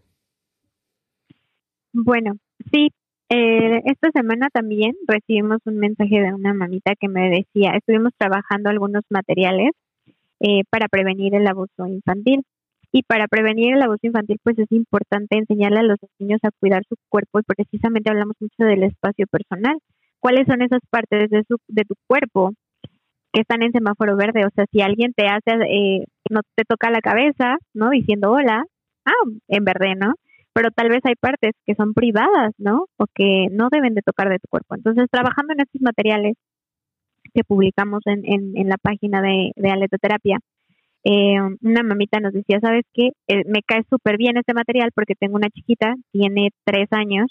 Bueno, sí, eh, esta semana también recibimos un mensaje de una mamita que me decía, estuvimos trabajando algunos materiales eh, para prevenir el abuso infantil. Y para prevenir el abuso infantil, pues es importante enseñarle a los niños a cuidar su cuerpo y precisamente hablamos mucho del espacio personal. ¿Cuáles son esas partes de, su, de tu cuerpo que están en semáforo verde? O sea, si alguien te hace, eh, no te toca la cabeza, ¿no? Diciendo hola, ah, en verde, ¿no? Pero tal vez hay partes que son privadas, ¿no? O que no deben de tocar de tu cuerpo. Entonces, trabajando en estos materiales que publicamos en, en, la página de, de aletoterapia, eh, una mamita nos decía, ¿sabes qué? Eh, me cae súper bien este material porque tengo una chiquita, tiene tres años,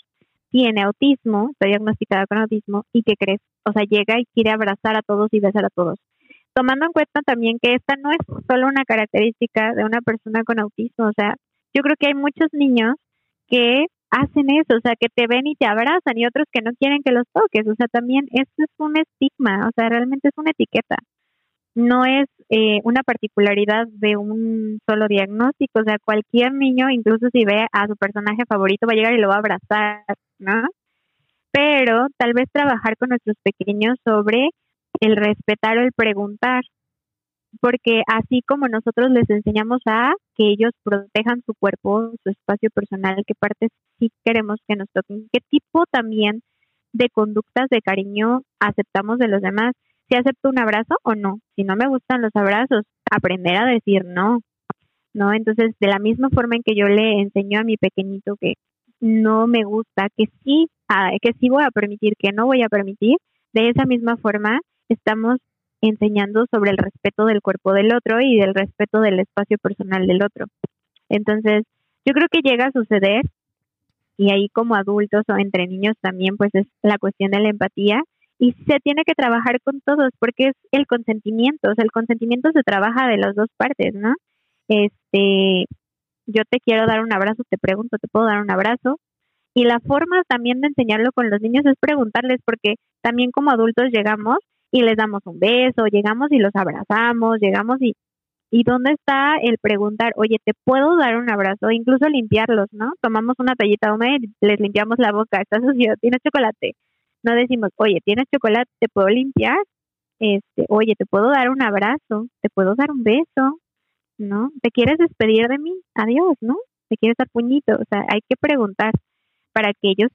tiene autismo, está diagnosticada con autismo, ¿y qué crees? O sea, llega y quiere abrazar a todos y besar a todos. Tomando en cuenta también que esta no es solo una característica de una persona con autismo, o sea, yo creo que hay muchos niños que hacen eso, o sea, que te ven y te abrazan y otros que no quieren que los toques, o sea, también eso es un estigma, o sea, realmente es una etiqueta no es eh, una particularidad de un solo diagnóstico, o sea, cualquier niño, incluso si ve a su personaje favorito, va a llegar y lo va a abrazar, ¿no? Pero tal vez trabajar con nuestros pequeños sobre el respetar o el preguntar, porque así como nosotros les enseñamos a que ellos protejan su cuerpo, su espacio personal, qué partes sí queremos que nos toquen, qué tipo también de conductas de cariño aceptamos de los demás si acepto un abrazo o no. Si no me gustan los abrazos, aprender a decir no. ¿No? Entonces, de la misma forma en que yo le enseño a mi pequeñito que no me gusta, que sí, ah, que sí voy a permitir, que no voy a permitir, de esa misma forma estamos enseñando sobre el respeto del cuerpo del otro y del respeto del espacio personal del otro. Entonces, yo creo que llega a suceder y ahí como adultos o entre niños también, pues es la cuestión de la empatía y se tiene que trabajar con todos porque es el consentimiento, o sea, el consentimiento se trabaja de las dos partes, ¿no? Este, yo te quiero dar un abrazo, te pregunto, ¿te puedo dar un abrazo? Y la forma también de enseñarlo con los niños es preguntarles porque también como adultos llegamos y les damos un beso, llegamos y los abrazamos, llegamos y ¿Y dónde está el preguntar, oye, ¿te puedo dar un abrazo? Incluso limpiarlos, ¿no? Tomamos una tallita húmeda y les limpiamos la boca, está sucio, tiene chocolate no decimos, oye, ¿tienes chocolate? ¿Te puedo limpiar? Este, oye, ¿te puedo dar un abrazo? ¿Te puedo dar un beso? ¿No? ¿Te quieres despedir de mí? Adiós, ¿no? ¿Te quieres dar puñito? O sea, hay que preguntar para que ellos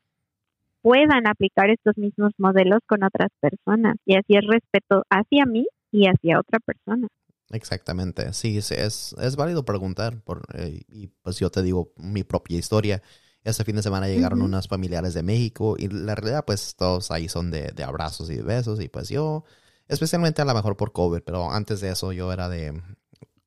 puedan aplicar estos mismos modelos con otras personas y así es respeto hacia mí y hacia otra persona. Exactamente, sí, es, es, válido preguntar por, eh, y pues yo te digo mi propia historia. Este fin de semana llegaron unas familiares de México y la realidad pues todos ahí son de, abrazos y de besos y pues yo, especialmente a lo mejor por COVID, pero antes de eso yo era de,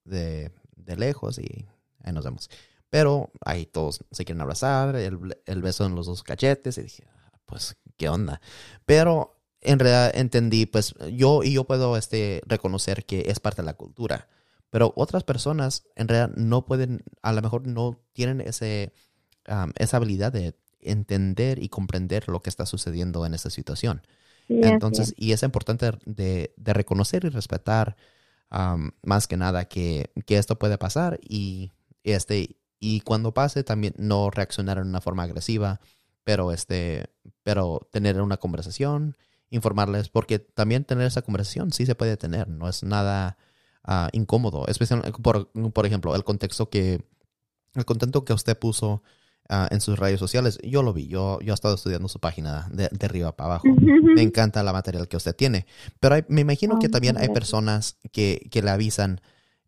de, lejos y ahí nos vemos. Pero ahí todos se quieren abrazar, el, el beso en los dos cachetes y dije, pues, ¿qué onda? Pero en realidad entendí, pues yo y yo puedo este, reconocer que es parte de la cultura, pero otras personas en realidad no pueden, a lo mejor no tienen ese esa habilidad de entender y comprender lo que está sucediendo en esta situación. Entonces, y es importante de, reconocer y respetar más que nada que, que, esto puede pasar y, este, y cuando pase también no reaccionar en una forma agresiva, pero, este, pero tener una conversación, informarles, porque también tener esa conversación sí se puede tener, no es nada uh, incómodo, especialmente por, por ejemplo, el contexto que, el contento que usted puso Ah, en sus redes sociales. Yo lo vi, yo, yo he estado estudiando su página de, de arriba para abajo. Me encanta la material que usted tiene. Pero me imagino que también hay personas que, que le avisan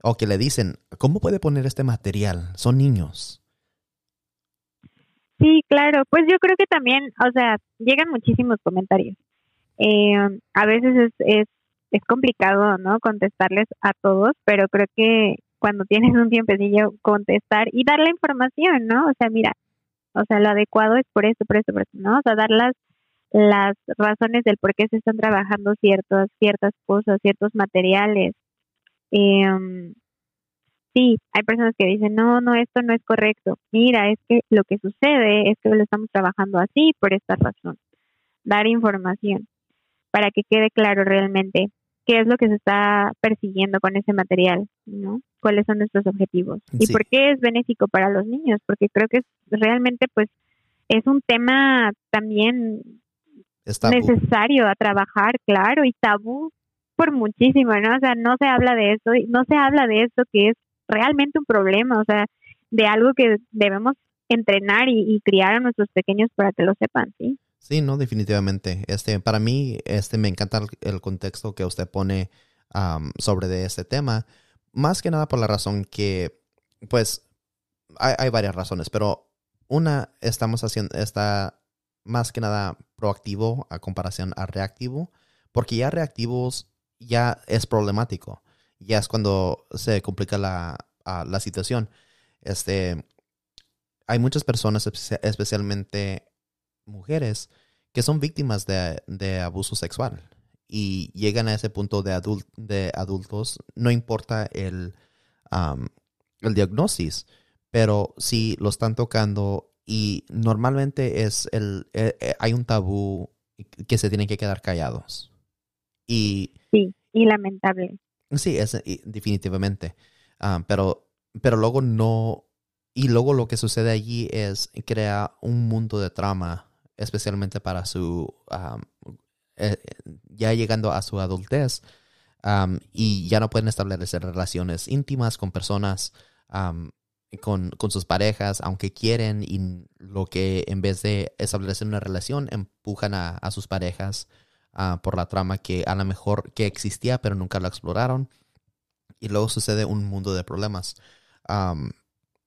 o que le dicen, ¿cómo puede poner este material? Son niños. Sí, claro. Pues yo creo que también, o sea, llegan muchísimos comentarios. Eh, a veces es, es, complicado, ¿no? Contestarles a todos, pero creo que cuando tienes un tiempecillo contestar y dar la información, ¿no? O sea, mira, o sea, lo adecuado es por eso, por eso, por eso, ¿no? O sea, dar las, las razones del por qué se están trabajando ciertas, ciertas cosas, ciertos materiales. Eh, sí, hay personas que dicen, no, no, esto no es correcto. Mira, es que lo que sucede es que lo estamos trabajando así por esta razón. Dar información para que quede claro realmente qué es lo que se está persiguiendo con ese material, ¿no? cuáles son nuestros objetivos y por qué es benéfico para los niños, porque creo que es realmente pues es un tema también necesario a trabajar, claro, y tabú por muchísimo, ¿no? O sea, no se habla de eso, no se habla de esto que es realmente un problema, o sea, de algo que debemos entrenar y, criar a nuestros pequeños para que lo sepan, ¿sí? Sí, no, definitivamente. Este, para mí, este, me encanta el, contexto que usted pone sobre de este tema, más que nada por la razón que, pues, hay, varias razones, pero una, estamos haciendo, está más que nada proactivo a comparación a reactivo, porque ya reactivos ya es problemático, ya es cuando se complica la, la situación. Este, hay muchas personas, especialmente mujeres, que son víctimas de, de abuso sexual y llegan a ese punto de, de adultos, no importa el, el diagnóstico, pero si lo están tocando y normalmente es el, eh, eh, hay un tabú que se tienen que quedar callados. Y, sí, y lamentable. Sí, es, definitivamente. pero, pero luego no, y luego lo que sucede allí es crear un mundo de trama, especialmente para su eh, ya llegando a su adultez y ya no pueden establecer relaciones íntimas con personas, con, sus parejas, aunque quieren y lo que en vez de establecer una relación empujan a, sus parejas ah, por la trama que a lo mejor que existía pero nunca lo exploraron. Y luego sucede un mundo de problemas.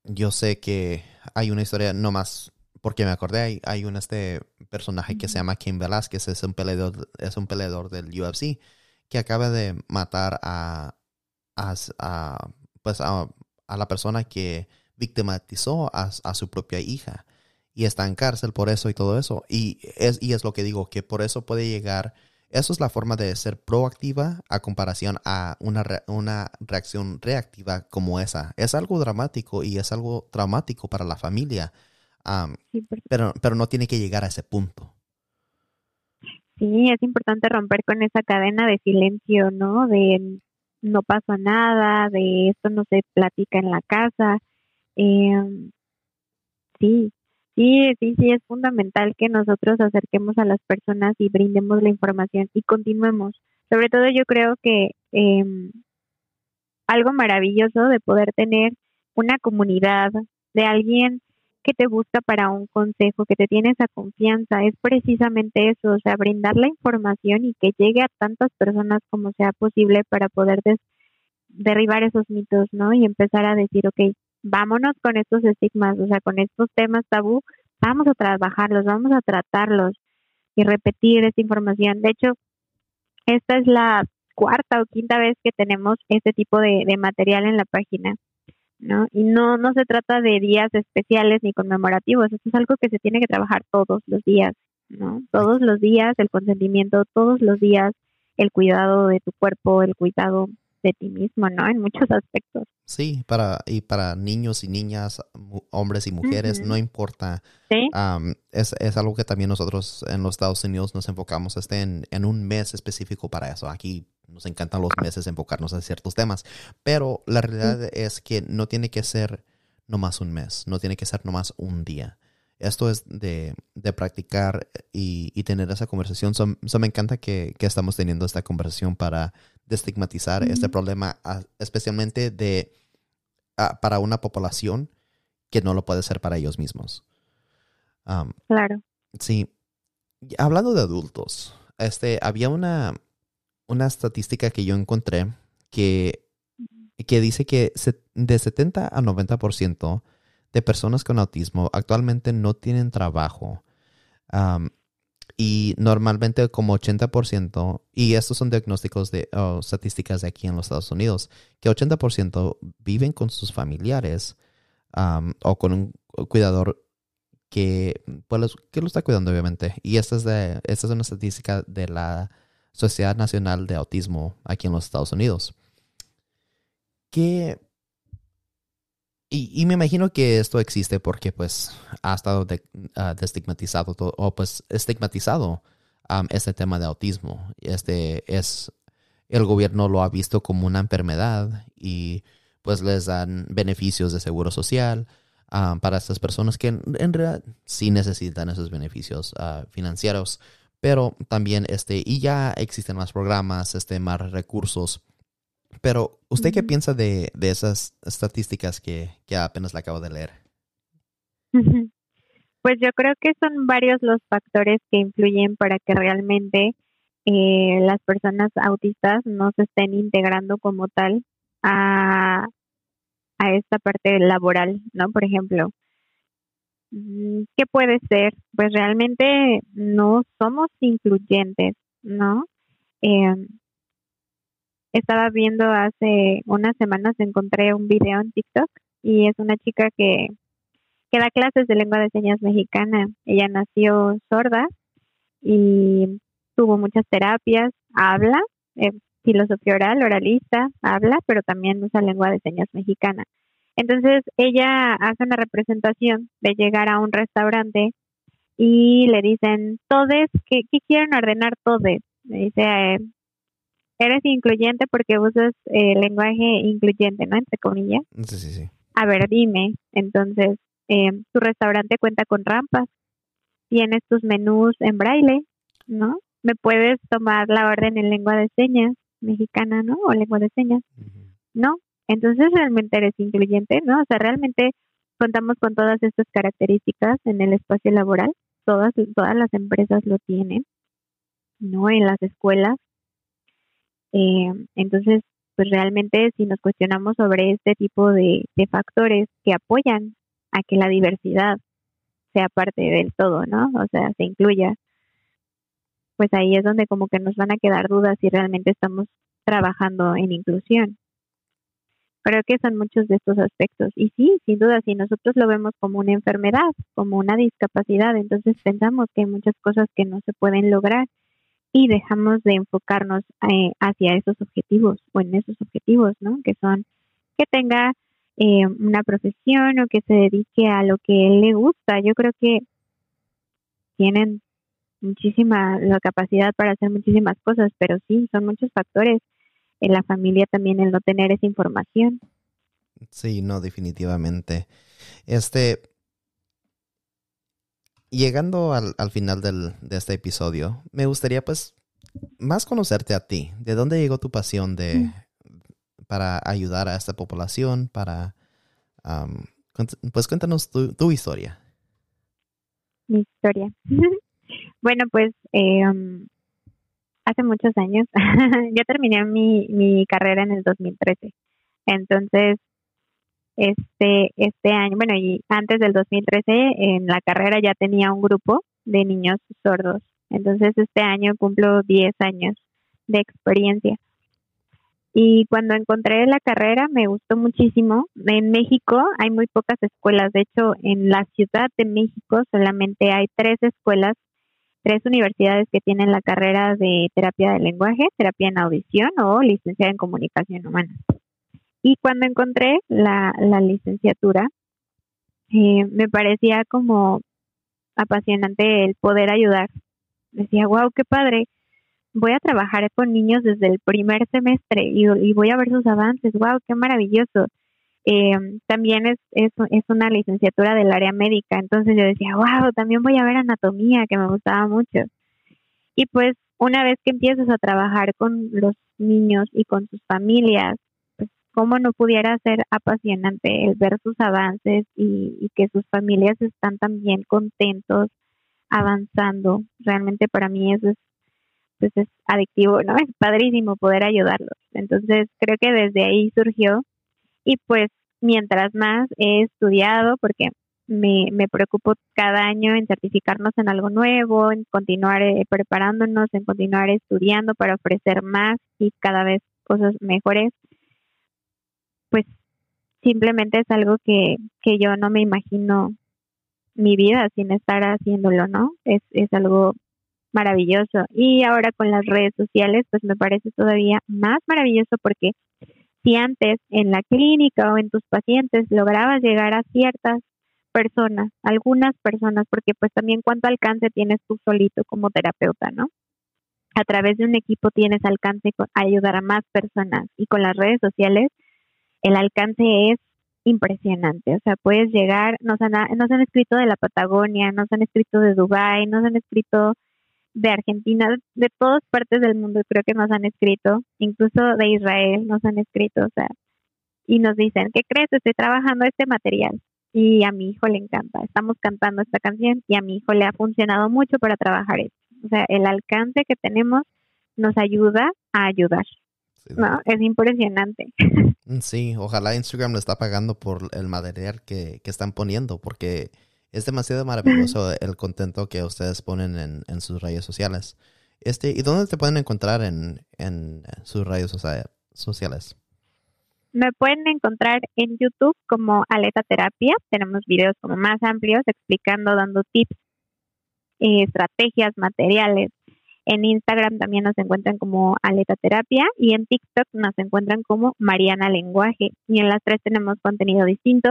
yo sé que hay una historia no más porque me acordé, hay, hay un este personaje que se llama Kim Velázquez, es un peleador, es un peleador del UFC, que acaba de matar a, a, pues a, la persona que victimizó a, su propia hija y está en cárcel por eso y todo eso. Y es, y es lo que digo, que por eso puede llegar, eso es la forma de ser proactiva a comparación a una, una reacción reactiva como esa. Es algo dramático y es algo traumático para la familia pero, pero no tiene que llegar a ese punto. Sí, es importante romper con esa cadena de silencio, ¿no? De no pasa nada, de esto no se platica en la casa. Eh, sí, sí, sí, sí, es fundamental que nosotros acerquemos a las personas y brindemos la información y continuemos. Sobre todo yo creo que eh, algo maravilloso de poder tener una comunidad de alguien que te busca para un consejo, que te tiene esa confianza, es precisamente eso, o sea, brindar la información y que llegue a tantas personas como sea posible para poder derribar esos mitos, ¿no? Y empezar a decir, ok, vámonos con estos estigmas, o sea, con estos temas tabú, vamos a trabajarlos, vamos a tratarlos y repetir esta información. De hecho, esta es la cuarta o quinta vez que tenemos este tipo de material en la página. ¿no? Y no, no se trata de días especiales ni conmemorativos, eso es algo que se tiene que trabajar todos los días, ¿no? Todos los días el consentimiento, todos los días el cuidado de tu cuerpo, el cuidado de ti mismo, ¿no? En muchos aspectos. Sí, para, y para niños y niñas, hombres y mujeres, no importa. Sí. es, es, algo que también nosotros en los Estados Unidos nos enfocamos este en, en, un mes específico para eso. Aquí nos encantan los meses enfocarnos en ciertos temas, pero la realidad es que no tiene que ser nomás un mes, no tiene que ser nomás un día. Esto es de, de practicar y, y, tener esa conversación. So, me encanta que, que, estamos teniendo esta conversación para destigmatizar este problema, especialmente de para una población que no lo puede ser para ellos mismos. claro. Sí. Hablando de adultos, este, había una, una estadística que yo encontré que, que dice que de 70 a 90% de personas con autismo actualmente no tienen trabajo. Y normalmente como 80%, y estos son diagnósticos de estadísticas de aquí en los Estados Unidos, que 80% viven con sus familiares o con un cuidador que, pues, que lo está cuidando obviamente. Y esta es, de, esta es una estadística de la Sociedad Nacional de Autismo aquí en los Estados Unidos. ¿Qué, y, me imagino que esto existe porque pues ha estado uh, destigmatizado o pues estigmatizado este tema de autismo. Este es el gobierno lo ha visto como una enfermedad y pues les dan beneficios de seguro social para estas personas que en, realidad sí necesitan esos beneficios uh, financieros, pero también este y ya existen más programas, este más recursos pero, ¿usted qué piensa de, de esas estadísticas que, que, apenas le acabo de leer? Pues yo creo que son varios los factores que influyen para que realmente eh, las personas autistas no se estén integrando como tal a, a esta parte laboral, ¿no? Por ejemplo, mm, ¿qué puede ser? Pues realmente no somos incluyentes, ¿no? Eh, estaba viendo hace unas semanas, encontré un video en TikTok y es una chica que, que da clases de lengua de señas mexicana. Ella nació sorda y tuvo muchas terapias, habla, eh, filosofía oral, oralista, habla, pero también usa lengua de señas mexicana. Entonces ella hace una representación de llegar a un restaurante y le dicen, todes, ¿qué, qué quieren ordenar todes? Me dice, eh, eres incluyente porque usas eh, lenguaje incluyente, ¿no? Entre comillas. Sí, sí, sí. A ver, dime, entonces, eh, tu restaurante cuenta con rampas, tienes tus menús en braille, ¿no? Me puedes tomar la orden en lengua de señas mexicana, ¿no? O lengua de señas, ¿no? Entonces realmente eres incluyente, ¿no? O sea, realmente contamos con todas estas características en el espacio laboral, todas, todas las empresas lo tienen, ¿no? En las escuelas eh, entonces, pues realmente si nos cuestionamos sobre este tipo de, factores que apoyan a que la diversidad sea parte del todo, ¿no? O sea, se incluya, pues ahí es donde como que nos van a quedar dudas si realmente estamos trabajando en inclusión. Creo que son muchos de estos aspectos. Y sí, sin duda, si nosotros lo vemos como una enfermedad, como una discapacidad, entonces pensamos que hay muchas cosas que no se pueden lograr y dejamos de enfocarnos eh, hacia esos objetivos o en esos objetivos, ¿no? Que son que tenga eh, una profesión o que se dedique a lo que él le gusta. Yo creo que tienen muchísima la capacidad para hacer muchísimas cosas, pero sí, son muchos factores en la familia también el no tener esa información. Sí, no, definitivamente. Este, llegando al, al final del, de este episodio, me gustaría pues más conocerte a ti. ¿De dónde llegó tu pasión de mm. para ayudar a esta población? Para pues cuéntanos tu, tu, historia. Mi historia. bueno, pues eh, hace muchos años, yo terminé mi, mi carrera en el 2013. Entonces, este, este año, bueno, y antes del 2013 en la carrera ya tenía un grupo de niños sordos. Entonces este año cumplo 10 años de experiencia. Y cuando encontré la carrera me gustó muchísimo. En México hay muy pocas escuelas. De hecho, en la Ciudad de México solamente hay tres escuelas, tres universidades que tienen la carrera de terapia de lenguaje, terapia en audición o licenciada en comunicación humana. Y cuando encontré la, la licenciatura, eh, me parecía como apasionante el poder ayudar. Decía, wow, qué padre. Voy a trabajar con niños desde el primer semestre y, voy a ver sus avances. Wow, qué maravilloso. Eh, también es, es, es, una licenciatura del área médica, entonces yo decía, wow, también voy a ver anatomía, que me gustaba mucho. Y pues una vez que empiezas a trabajar con los niños y con sus familias, cómo no pudiera ser apasionante el ver sus avances y, que sus familias están también contentos avanzando. Realmente para mí eso es pues es adictivo, ¿no? Es padrísimo poder ayudarlos. Entonces creo que desde ahí surgió y pues mientras más he estudiado, porque me, me preocupo cada año en certificarnos en algo nuevo, en continuar eh, preparándonos, en continuar estudiando para ofrecer más y cada vez cosas mejores, pues simplemente es algo que, que yo no me imagino mi vida sin estar haciéndolo, ¿no? Es, es algo maravilloso. Y ahora con las redes sociales, pues me parece todavía más maravilloso porque si antes en la clínica o en tus pacientes lograbas llegar a ciertas personas, algunas personas, porque pues también cuánto alcance tienes tú solito como terapeuta, ¿no? A través de un equipo tienes alcance a ayudar a más personas y con las redes sociales el alcance es impresionante, o sea, puedes llegar, nos han, nos han escrito de la Patagonia, nos han escrito de Dubai, nos han escrito de Argentina, de todas partes del mundo creo que nos han escrito, incluso de Israel nos han escrito, o sea, y nos dicen, ¿qué crees? Estoy trabajando este material y a mi hijo le encanta, estamos cantando esta canción y a mi hijo le ha funcionado mucho para trabajar esto. O sea, el alcance que tenemos nos ayuda a ayudar. ¿No? Es impresionante. Mm, sí, ojalá Instagram le está pagando por el material que, que están poniendo, porque es demasiado maravilloso el contento que ustedes ponen en, sus redes sociales. Este, ¿Y dónde te pueden encontrar en, en sus redes sociales? Me pueden encontrar en YouTube como Aleta Terapia. Tenemos videos como más amplios explicando, dando tips, eh, estrategias, materiales. En Instagram también nos encuentran como Aleta Terapia y en TikTok nos encuentran como Mariana Lenguaje. Y en las tres tenemos contenido distinto.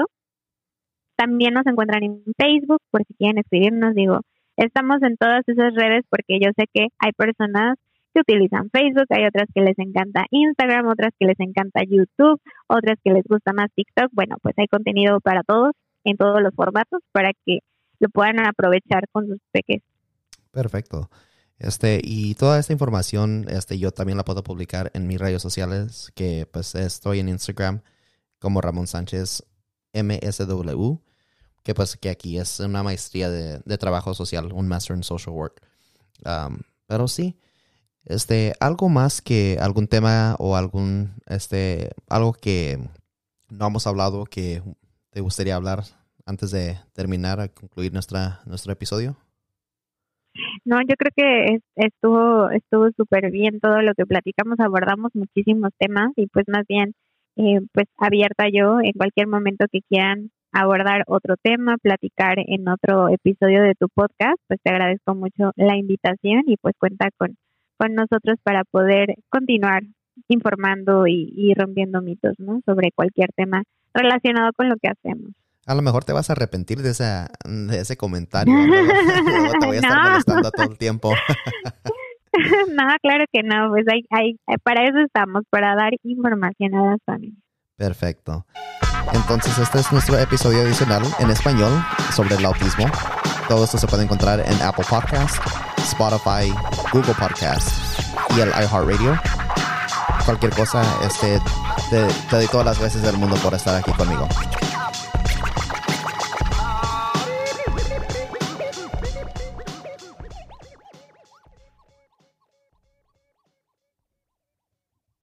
También nos encuentran en Facebook, por si quieren escribirnos, digo, estamos en todas esas redes porque yo sé que hay personas que utilizan Facebook, hay otras que les encanta Instagram, otras que les encanta YouTube, otras que les gusta más TikTok. Bueno, pues hay contenido para todos, en todos los formatos, para que lo puedan aprovechar con sus peques. Perfecto. Este, y toda esta información, este, yo también la puedo publicar en mis redes sociales, que pues estoy en Instagram como Ramón Sánchez MSW que pues que aquí es una maestría de, trabajo social, un Master in Social Work. Um, pero sí, este, algo más que algún tema o algún, este, algo que no hemos hablado que te gustaría hablar antes de terminar, a concluir nuestra, nuestro episodio. No, yo creo que estuvo estuvo súper bien todo lo que platicamos, abordamos muchísimos temas y pues más bien eh, pues abierta yo en cualquier momento que quieran abordar otro tema, platicar en otro episodio de tu podcast, pues te agradezco mucho la invitación y pues cuenta con, con nosotros para poder continuar informando y, rompiendo mitos, ¿no? Sobre cualquier tema relacionado con lo que hacemos. A lo mejor te vas a arrepentir de, esa, de ese comentario. te voy a estar molestando todo el tiempo. no, claro que no. Pues hay, hay, para eso estamos, para dar información a las familias. Perfecto. Entonces, este es nuestro episodio adicional en español sobre el autismo. Todo esto se puede encontrar en Apple Podcast, Spotify, Google Podcast y el iHeartRadio. Cualquier cosa, este, te, te doy todas las gracias del mundo por estar aquí conmigo.